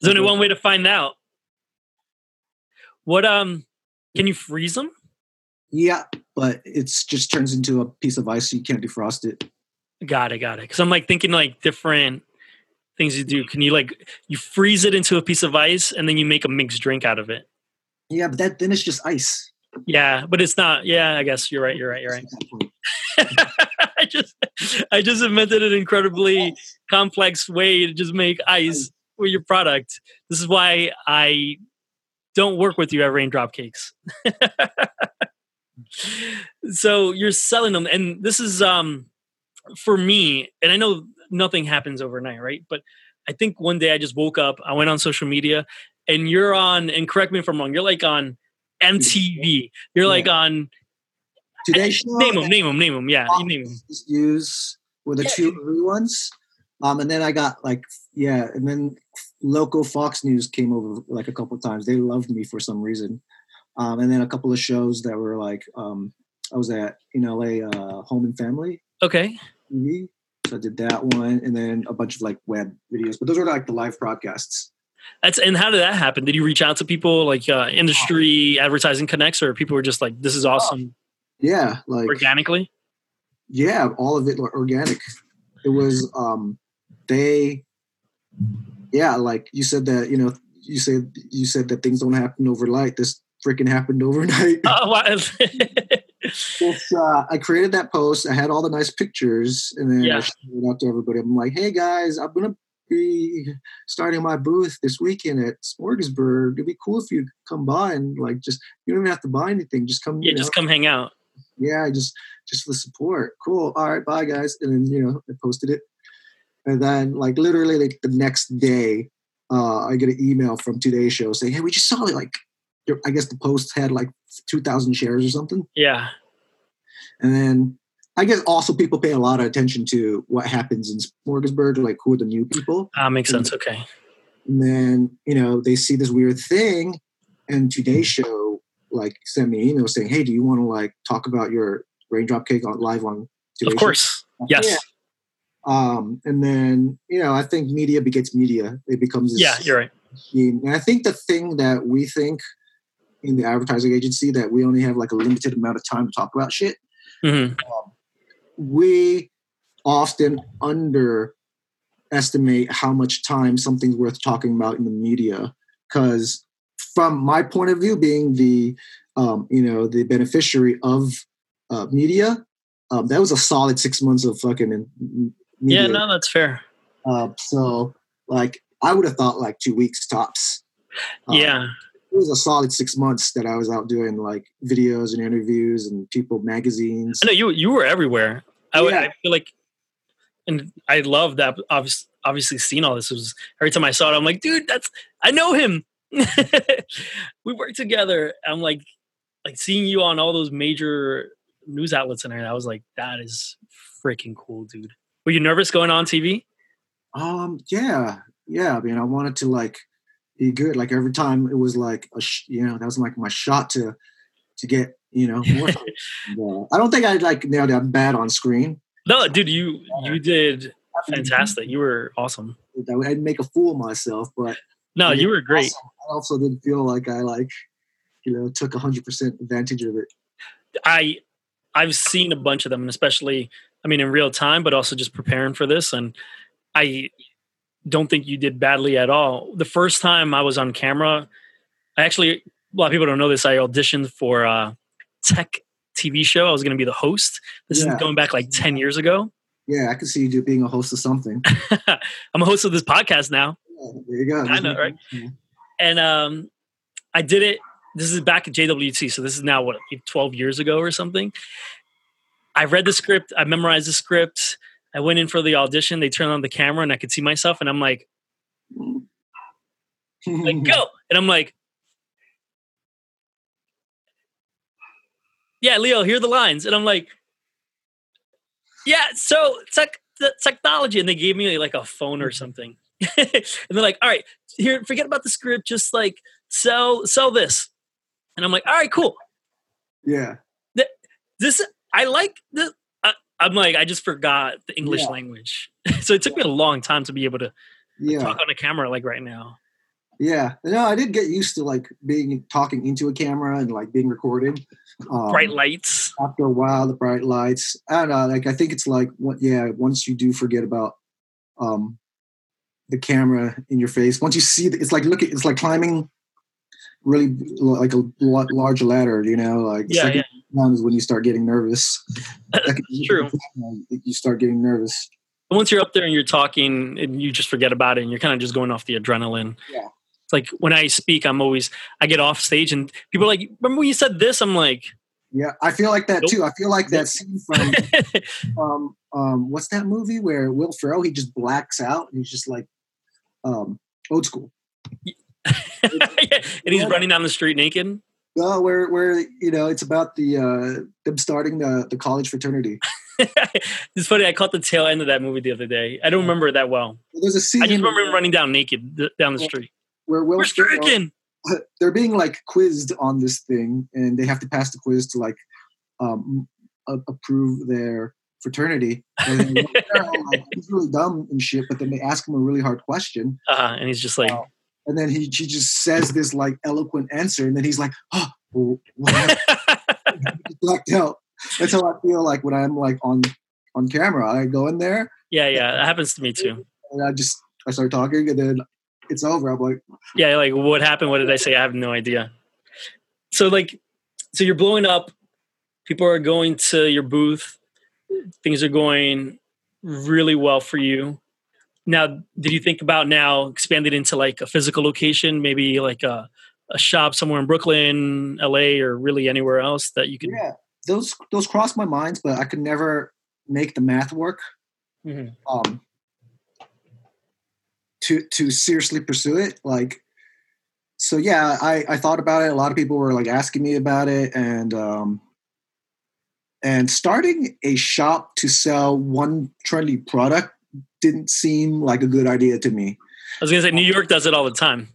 There's only one way to find out. What um can you freeze them? Yeah, but it's just turns into a piece of ice so you can't defrost it. Got it, got it. Because I'm like thinking like different things you do. Can you like you freeze it into a piece of ice and then you make a mixed drink out of it? Yeah, but that then it's just ice. Yeah, but it's not. Yeah, I guess you're right. You're right. You're right. I just I just invented an incredibly complex way to just make ice with your product. This is why I don't work with you at Raindrop Cakes. so you're selling them, and this is um for me. And I know nothing happens overnight, right? But I think one day I just woke up. I went on social media, and you're on. And correct me if I'm wrong. You're like on MTV. You're like on. Today show. Name them. Name them. Name them. Yeah, you name them. Use were the Yeah, two early ones. Um, and then I got like yeah, and then local Fox News came over like a couple of times. They loved me for some reason. Um, and then a couple of shows that were like um, I was at in LA, uh, Home and Family Okay. TV. So I did that one, and then a bunch of like web videos. But those were like the live broadcasts. That's and how did that happen? Did you reach out to people like uh, industry advertising connects, or people were just like, "This is awesome" Yeah, like organically? yeah, all of it organic. It was um they yeah, like you said that, you know, you said you said that things don't happen overnight. This freaking happened overnight. Oh, wow. It's, uh, I created that post. I had all the nice pictures, and then Yeah. I shared it out to everybody. I'm like, "Hey guys, I'm gonna be starting my booth this weekend at Smorgasburg. It'd be cool if you come by and like just you don't even have to buy anything. Just come. yeah, you know, just come hang out. yeah, just just for the support. Cool. All right, bye guys. And then you know, I posted it, and then like literally like the next day, uh, I get an email from Today Show saying, "Hey, we just saw it. Like, your- I guess the post had like two thousand shares or something." Yeah, And then I guess also people pay a lot of attention to what happens in Smorgasburg, like who are the new people. ah, makes sense. Okay. And then, you know, they see this weird thing and Today Show like sent me an email saying, Hey, do you want to like talk about your raindrop cake on live on Today Of Show?" course. Yes. Yeah. Um, and then, you know, I think media begets media. It becomes this Yeah, you're right. machine. And I think the thing that we think in the advertising agency that we only have like a limited amount of time to talk about shit hmm we often underestimate how much time something's worth talking about in the media because from my point of view being the um, you know the beneficiary of uh, media um, that was a solid six months of fucking media. Yeah, no, that's fair. Uh, so like i would have thought like two weeks tops Um, yeah, it was a solid six months that i was out doing like videos and interviews and people magazines I know you. You were everywhere. I, would- Yeah. I feel like, and I love that. Obviously, obviously, seeing all this was every time I saw it, I'm like, dude, that's I know him. we work together. I'm like, like seeing you on all those major news outlets and everything, I was like, that is freaking cool, dude. Were you nervous going on TV? Um, yeah, yeah. I mean, I wanted to like be good. Like every time it was like a, sh- you know, that was like my shot to to get you know more. I don't think I like nailed it bad on screen. No, dude, you you did fantastic. You were awesome. I I'd make a fool of myself, but No, you were great. Also, I also didn't feel like I like you know took hundred percent advantage of it. I I've seen a bunch of them, and especially I mean in real time, but also just preparing for this, and I don't think you did badly at all. The first time I was on camera, I actually a lot of people don't know this. I auditioned for a tech TV show. I was going to be the host. This Yeah. is going back like ten years ago. Yeah, I can see you being a host of something. I'm a host of this podcast now. Yeah, there you go. I know, right? and um, I did it. This is back at JWT, so this is now what 12 years ago or something. I read the script, I memorized the script. I went in for the audition. They turned on the camera, and I could see myself, and I'm like, like go, and I'm like, yeah, Leo, here are the lines, and I'm like, yeah, so tech, the technology, and they gave me like a phone or mm-hmm. something, and they're like, all right, here, forget about the script, just like sell sell this, and I'm like, all right, cool. yeah, This I like the. I, I'm like, I just forgot the English Yeah. language, so it took me a long time to be able to yeah. talk on a camera like right now. Yeah, no, I did get used to like being talking into a camera and like being recorded. Um, Bright lights. After a while, the bright lights. I don't know. Like I think it's like what? Yeah, once you do forget about um the camera in your face, once you see the, it's like look, at, it's like climbing really like a large ladder. You know, like Yeah, second round is when you start getting nervous. True. You start getting nervous. once you're up there and you're talking and you just forget about it and you're kind of just going off the adrenaline. Yeah. It's like when I speak, I'm always I get off stage and people are like, remember when you said this? I'm like, Yeah, I feel like that Nope. too. I feel like that scene from um um what's that movie where Will Ferrell he just blacks out and he's just like um old school. and he's running down the street naked. No, where where you know it's about the uh them starting the the college fraternity. it's funny. I caught the tail end of that movie the other day. I don't remember it that well. There's a scene I just remember him running down naked th- down the street. where Will Ferrell- Stricken? they're being like quizzed on this thing, and they have to pass the quiz to like um, approve their fraternity. And like, he's really dumb and shit, but then they ask him a really hard question, Uh, and he's just like, Wow. And then he he just says this like eloquent answer, and then he's like, "Oh, what blacked out." That's how I feel like when I'm like on on camera. I go in there yeah, yeah, that happens to me too. and I just I start talking, and then it's over. I'm like, Yeah, like what happened? What did I say? I have no idea. So like, so you're blowing up. People are going to your booth. Things are going really well for you. Now, did you think about now expanding into like a physical location, maybe like a, a shop somewhere in Brooklyn, LA, or really anywhere else that you could? yeah, those those crossed my minds, but I could never make the math work. Mhm. um to to seriously pursue it like so yeah i i thought about it a lot of people were like asking me about it and um and starting a shop to sell one trendy product didn't seem like a good idea to me I was gonna say New York does it all the time.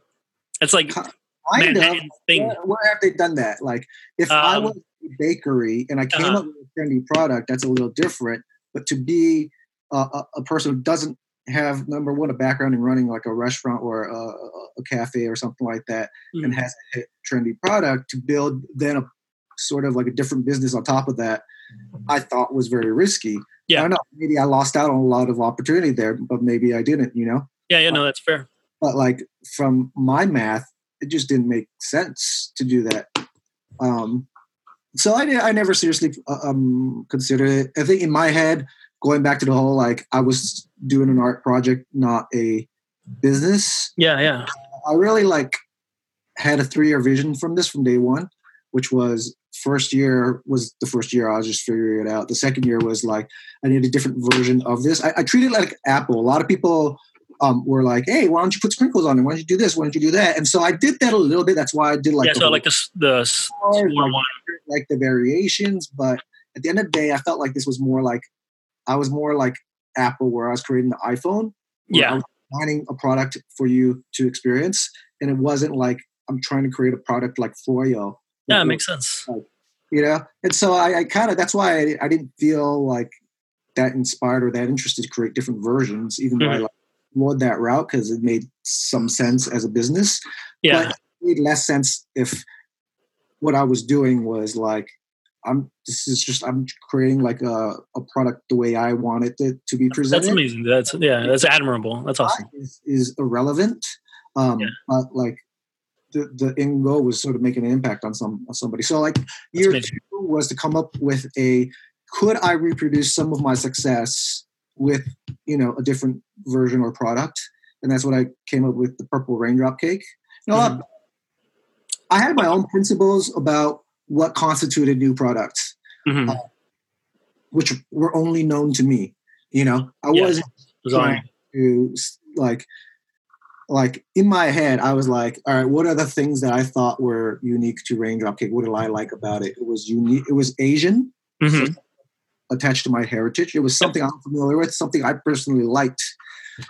It's like kind of thing. where, where have they done that like if i Um, was a bakery and i came uh-huh. up with a trendy product that's a little different but to be a, a, a person who doesn't have number one a background in running like a restaurant or a, a cafe or something like that and Mhm. has a trendy product to build then a sort of like a different business on top of that i thought was very risky Yeah. i don't know maybe i lost out on a lot of opportunity there but maybe i didn't you know Yeah, yeah, no, that's fair. but like from my math it just didn't make sense to do that um so i, I never seriously uh, um considered it i think in my head going back to the whole like i was doing an art project not a business Yeah, yeah. i really like had a three year vision from this from day one which was first year was the first year i was just figuring it out. The second year was like i need a different version of this. I, I treat it like apple. A lot of people um, were like hey why don't you put sprinkles on it? Why don't you do this? Why don't you do that? And so i did that a little bit. That's why i did like yeah, the so like the the s- like, like the variations. But at the end of the day i felt like this was more like i was more like apple where i was creating the iphone where I Yeah, was designing a product for you to experience. And it wasn't like i'm trying to create a product like Froyo. yeah, it makes sense. You know and so i, I kind of that's why I, I didn't feel like that inspired or that interested to create different versions even though i Mhm. like explored that route because it made some sense as a business Yeah, but it made less sense if what I was doing was like I'm this is just I'm creating like a, a product the way I want it to, to be presented that's amazing. That's yeah, that's admirable. That's awesome. is, is irrelevant. Um Yeah. but like the the end goal was sort of making an impact on some on somebody. So like year amazing. two was to come up with a could I reproduce some of my success with you know a different version or product, and that's what I came up with the purple raindrop cake. You know, Mhm. I had my own principles about what constituted new products, Mhm. which were only known to me. You know, I Yeah. wasn't trying to like like in my head i was like all right what are the things that i thought were unique to raindrop cake? What did i like about it? It was unique it was asian Mhm. attached to my heritage. It was something i'm familiar with something i personally liked.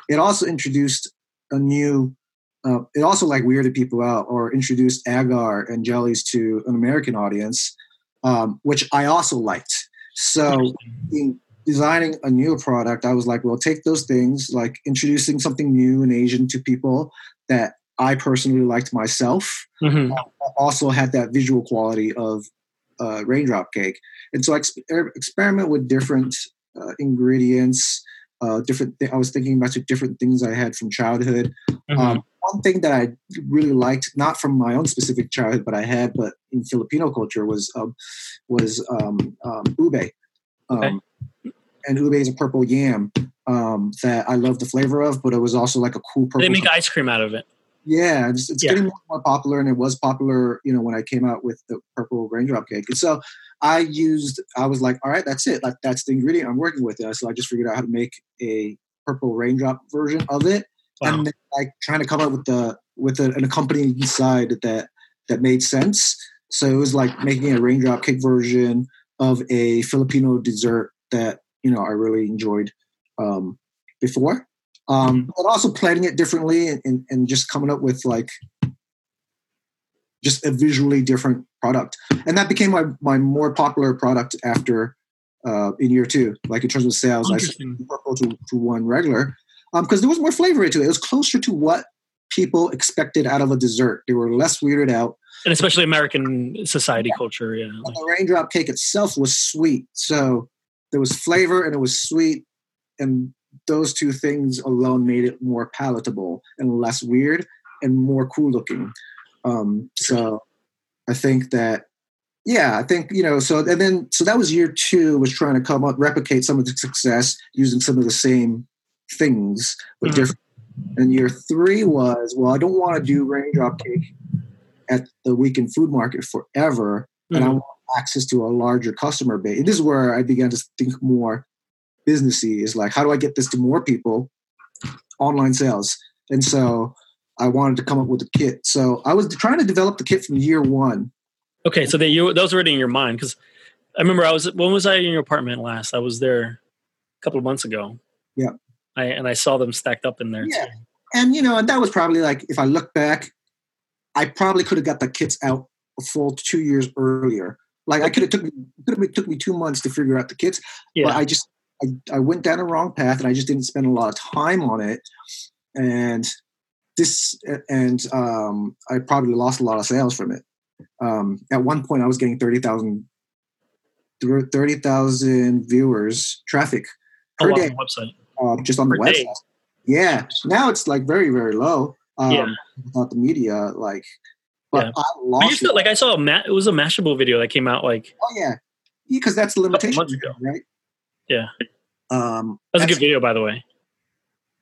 It also introduced a new uh, it also like weirded people out or introduced agar and jellies to an american audience um, which i also liked. So in designing a new product, I was like, well, take those things, like introducing something new and Asian to people that I personally liked myself, Mhm. also had that visual quality of uh, raindrop cake. And so I er- experiment with different uh, ingredients, uh, different. Th- I was thinking about the different things I had from childhood. Mhm. Um, one thing that I really liked, not from my own specific childhood, but I had, but in Filipino culture, was um, was um, um, ube. Um, Okay. And ube is a purple yam um, that I love the flavor of, but it was also like a cool purple. they make ice cream out of it. Yeah, it's, it's Yeah. getting more, more popular, and it was popular, you know, when I came out with the purple raindrop cake. And so I used, I was like, all right, that's it. Like that's the ingredient I'm working with. So I just figured out how to make a purple raindrop version of it, Wow. and then, like trying to come up with the with a, an accompanying side that that made sense. So it was like making a raindrop cake version of a Filipino dessert that you know I really enjoyed um, before. Um, but also planning it differently and, and, and just coming up with like just a visually different product. And that became my, my more popular product after uh, in year two. Like in terms of sales, I to, to one regular because um, there was more flavor into it. It was closer to what people expected out of a dessert. They were less weirded out. And especially American society yeah. culture, yeah. And the raindrop cake itself was sweet. So there was flavor and it was sweet. And those two things alone made it more palatable and less weird and more cool looking. Um, so I think that, yeah, I think, you know, so, and then, so that was year two was trying to come up, replicate some of the success using some of the same things, but mm-hmm. different. And year three was, well, I don't want to do raindrop cake at the weekend food market forever. Mm-hmm. And I mm-hmm. want access to a larger customer base. And this is where I began to think more businessy is like, how do I get this to more people? Online sales. And so I wanted to come up with a kit. So I was trying to develop the kit from year one. Okay, so that you those were already in your mind because I remember I was when was I in your apartment last? I was there a couple of months ago. Yeah, I and I saw them stacked up in there. Yeah, too. and you know, and that was probably like if I look back, I probably could have got the kits out a full two years earlier. Like I could have took me could have took me two months to figure out the kits, yeah. but I just I, I went down a wrong path and I just didn't spend a lot of time on it. And this and um, I probably lost a lot of sales from it. Um, at one point, I was getting 30,000 30,000 viewers traffic per oh, day. On website. Uh, just on per the website. Day. Yeah. Now it's like very, very low. Um, yeah. Without the media, like, but yeah. I lost. Still, like I saw a ma- it was a Mashable video that came out like. Oh yeah, because that's the limitation, months ago. right? Yeah. Um, that was a good video, by the way.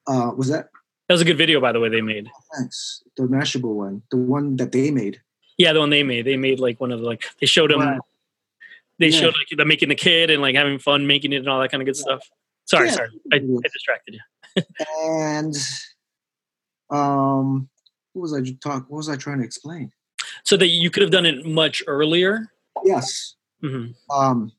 Uh, was that? That was a good video, by the way. They made. Oh, thanks. The Mashable one, the one that they made. Yeah, the one they made. They made like one of the, like they showed them. They yeah. showed like them making the kid and like having fun making it and all that kind of good yeah. stuff. Sorry, yeah. sorry, I, I distracted you. and um, what was I talk? What was I trying to explain? So that you could have done it much earlier. Yes. Mm-hmm. Um,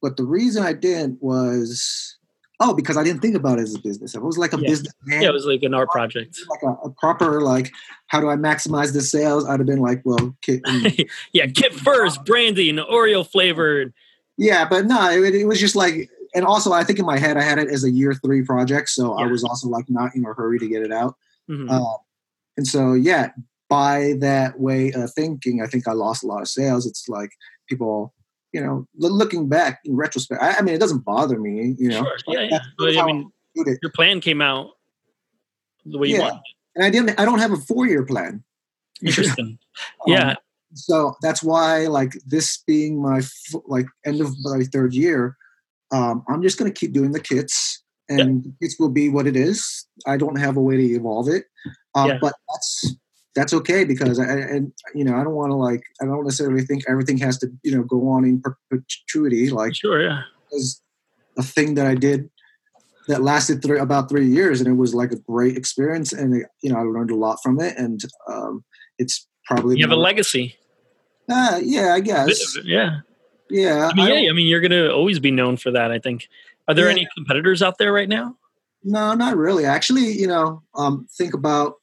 but the reason I didn't was oh because I didn't think about it as a business. It was like a yeah. business. Man. Yeah, it was like an art project. Like a, a, proper like how do I maximize the sales? I'd have been like, well, kit. yeah, kit first, branding, Oreo flavored. Yeah, but no, it, it, was just like, and also I think in my head I had it as a year three project, so yeah. I was also like not in a hurry to get it out. Mm-hmm. Uh, and so yeah, by that way of thinking, I think I lost a lot of sales. It's like people you know, looking back in retrospect, I, I mean, it doesn't bother me, you know. Sure. Yeah, yeah. But, I mean, I your plan came out the way you yeah. wanted. And I didn't. I don't have a four-year plan. Interesting. um, yeah. So that's why, like this being my like end of my third year, um, I'm just going to keep doing the kits, and yeah. kits will be what it is. I don't have a way to evolve it, um, yeah. but that's that's okay because I and you know I don't want to like I don't necessarily think everything has to you know go on in perpetuity like sure yeah was a thing that I did that lasted three, about three years and it was like a great experience and you know I learned a lot from it and um, it's probably you have a legacy. Uh, yeah, I guess. Yeah. Yeah. I mean, I yeah. I mean, you're going to always be known for that. I think. Are there yeah. any competitors out there right now? No, not really. Actually, you know, um, think about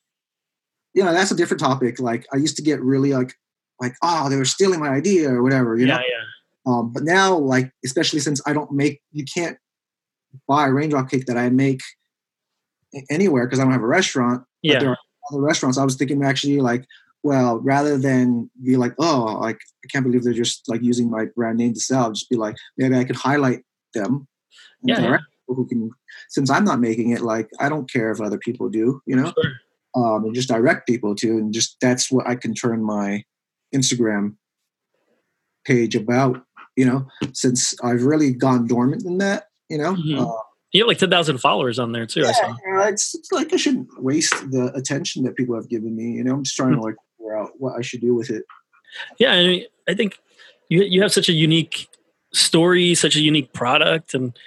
you know that's a different topic. Like i used to get really like like oh they were stealing my idea or whatever you yeah, know? yeah. um but now like especially since i don't make you can't buy a raindrop cake that i make anywhere because i don't have a restaurant yeah. there are other restaurants i was thinking actually like well rather than be like oh like i can't believe they're just like using my brand name to sell just be like maybe i could highlight them yeah, yeah. who can since i'm not making it like i don't care if other people do you know? Sure um, and just direct people to. And just that's what I can turn my Instagram page about, you know, since I've really gone dormant in that, you know. Mm-hmm. Uh, you have like 10,000 followers on there too. Yeah, it's, it's, like I shouldn't waste the attention that people have given me. You know, I'm just trying mm-hmm. to like figure out what I should do with it. Yeah, I, mean, I think you you have such a unique story, such a unique product, and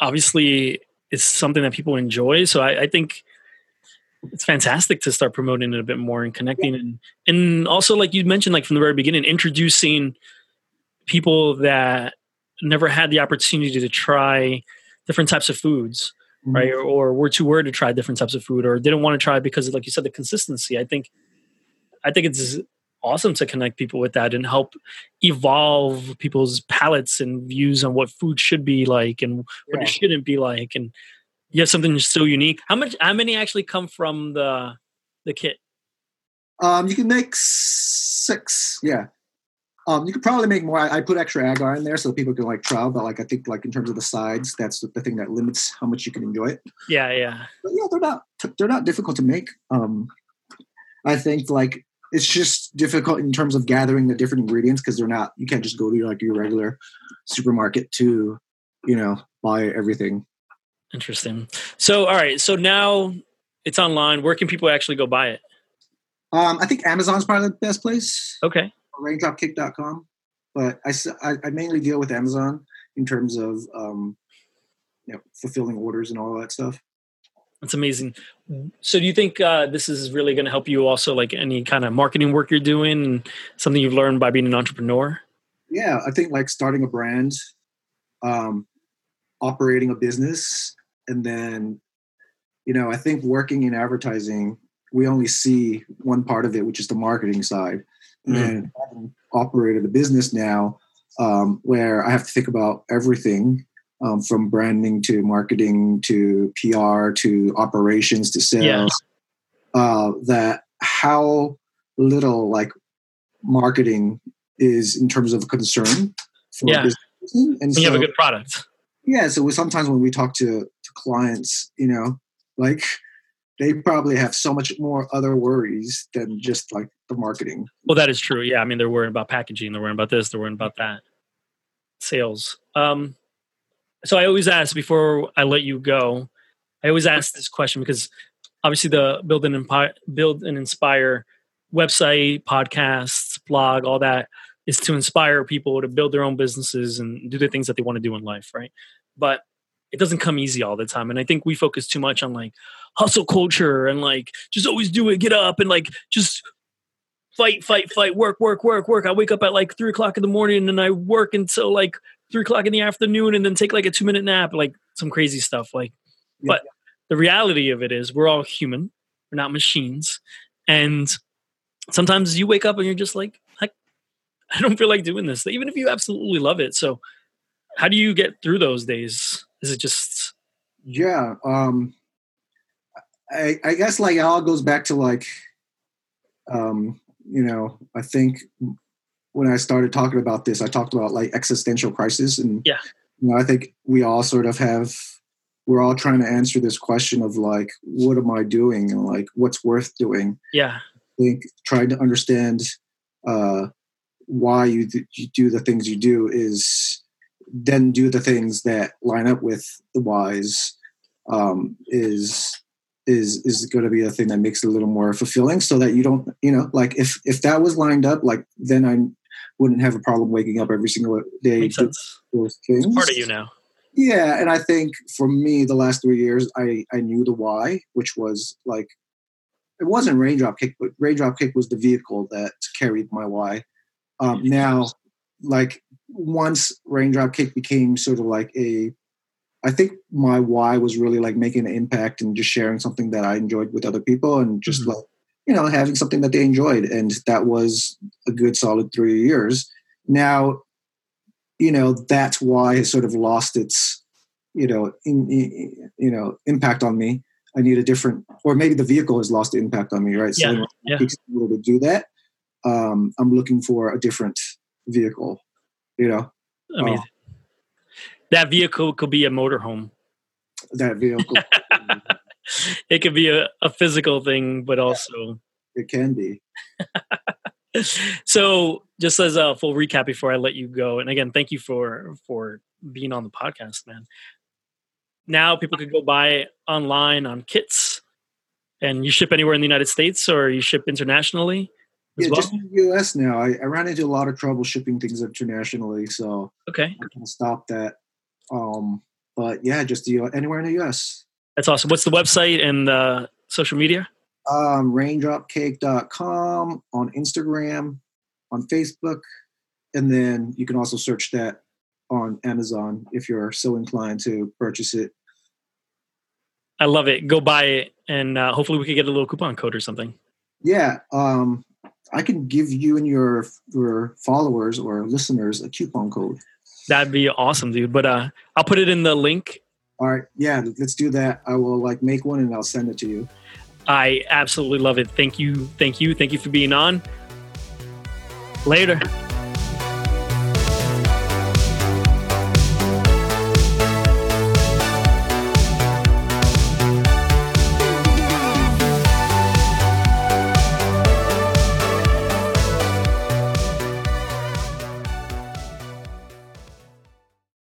obviously it's something that people enjoy. So I, I think it's fantastic to start promoting it a bit more and connecting yeah. and and also like you mentioned like from the very beginning introducing people that never had the opportunity to try different types of foods, Mhm. right? Or, or were too worried to try different types of food, or didn't want to try because, like you said, the consistency. I think, I think it's awesome to connect people with that and help evolve people's palates and views on what food should be like and what Yeah. it shouldn't be like. And you have something so unique. How much? How many actually come from the the kit? Um, you can make six. Yeah. Um, you could probably make more. I, I put extra agar in there so people can like try, but like I think like in terms of the sides, that's the, the thing that limits how much you can enjoy it. Yeah, yeah, But yeah, they're not they're not difficult to make. Um, I think like it's just difficult in terms of gathering the different ingredients because they're not. You can't just go to your, like your regular supermarket to, you know, buy everything. Interesting. So, all right, so now it's online. Where can people actually go buy it? Um, I think Amazon's probably the best place. Okay, raindropcake.com but I, I mainly deal with amazon in terms of um, you know fulfilling orders and all that stuff that's amazing. So, do you think uh, this is really going to help you also, like any kind of marketing work you're doing, and something you've learned by being an entrepreneur? yeah i think like starting a brand um, operating a business and then you know i think working in advertising we only see one part of it which is the marketing side and Mhm. then having operated a business now um, where i have to think about everything um, from branding to marketing to pr to operations to sales Yeah. uh, that how little like marketing is in terms of concern for Yeah. business. And so, you have a good product. yeah, so we, sometimes when we talk to clients, you know, like they probably have so much more other worries than just like the marketing. Well, that is true. Yeah, I mean, they're worrying about packaging, they're worrying about this, they're worrying about that. Sales. Um, so I always ask before I let you go. I always ask this question because obviously the build and empire, build and inspire website, podcasts, blog, all that is to inspire people to build their own businesses and do the things that they want to do in life, right? But it doesn't come easy all the time, and I think we focus too much on like hustle culture and like just always do it, get up, and like just fight, fight, fight, work, work, work, work. I wake up at like three o'clock in the morning and I work until like three o'clock in the afternoon and then take like a two minute nap, like some crazy stuff. Like, Yeah. but the reality of it is we're all human, we're not machines. And sometimes you wake up and you're just like, I, I don't feel like doing this, even if you absolutely love it. So, how do you get through those days? Is it just, Yeah. Um, I, I guess like it all goes back to like, um, you know, I think when I started talking about this, I talked about like existential crisis, and Yeah. you know, I think we all sort of have. We're all trying to answer this question of like, what am I doing, and like, what's worth doing. yeah, I think trying to understand uh, why you, th- you do the things you do is then do the things that line up with the whys um, is is is going to be a thing that makes it a little more fulfilling so that you don't you know like if if that was lined up like then i wouldn't have a problem waking up every single day makes doing sense. those things Part of you now. yeah and i think for me the last three years i i knew the why which was like it wasn't raindrop cake but raindrop cake was the vehicle that carried my why um now like once raindrop cake became sort of like a i think my why was really like making an impact and just sharing something that i enjoyed with other people and just Mhm. like you know having something that they enjoyed and that was a good solid three years now you know that's why has sort of lost its you know in, in, you know impact on me i need a different or maybe the vehicle has lost the impact on me right Yeah, so yeah. to able to do that um i'm looking for a different vehicle you know I mean, um, that vehicle could be a motorhome. that vehicle it could be a, a physical thing, but also. it can be So, just as a full recap before I let you go, and again, thank you for for being on the podcast, man. Now people could go buy online on kits, and you ship anywhere in the United States or you ship internationally yeah well. just in the us now I, I ran into a lot of trouble shipping things internationally so okay, i can stop that um but yeah just the, anywhere in the us that's awesome. What's the website and uh, social media? um, raindropcake.com on Instagram, on Facebook, and then you can also search that on Amazon if you're so inclined to purchase it. I love it. Go buy it, and uh, hopefully we could get a little coupon code or something. Yeah, um, I can give you and your your followers or listeners a coupon code. That'd be awesome, dude. But uh, I'll put it in the link. All right, yeah, let's do that. I will like make one and I'll send it to you. I absolutely love it. Thank you, thank you, thank you for being on. Later.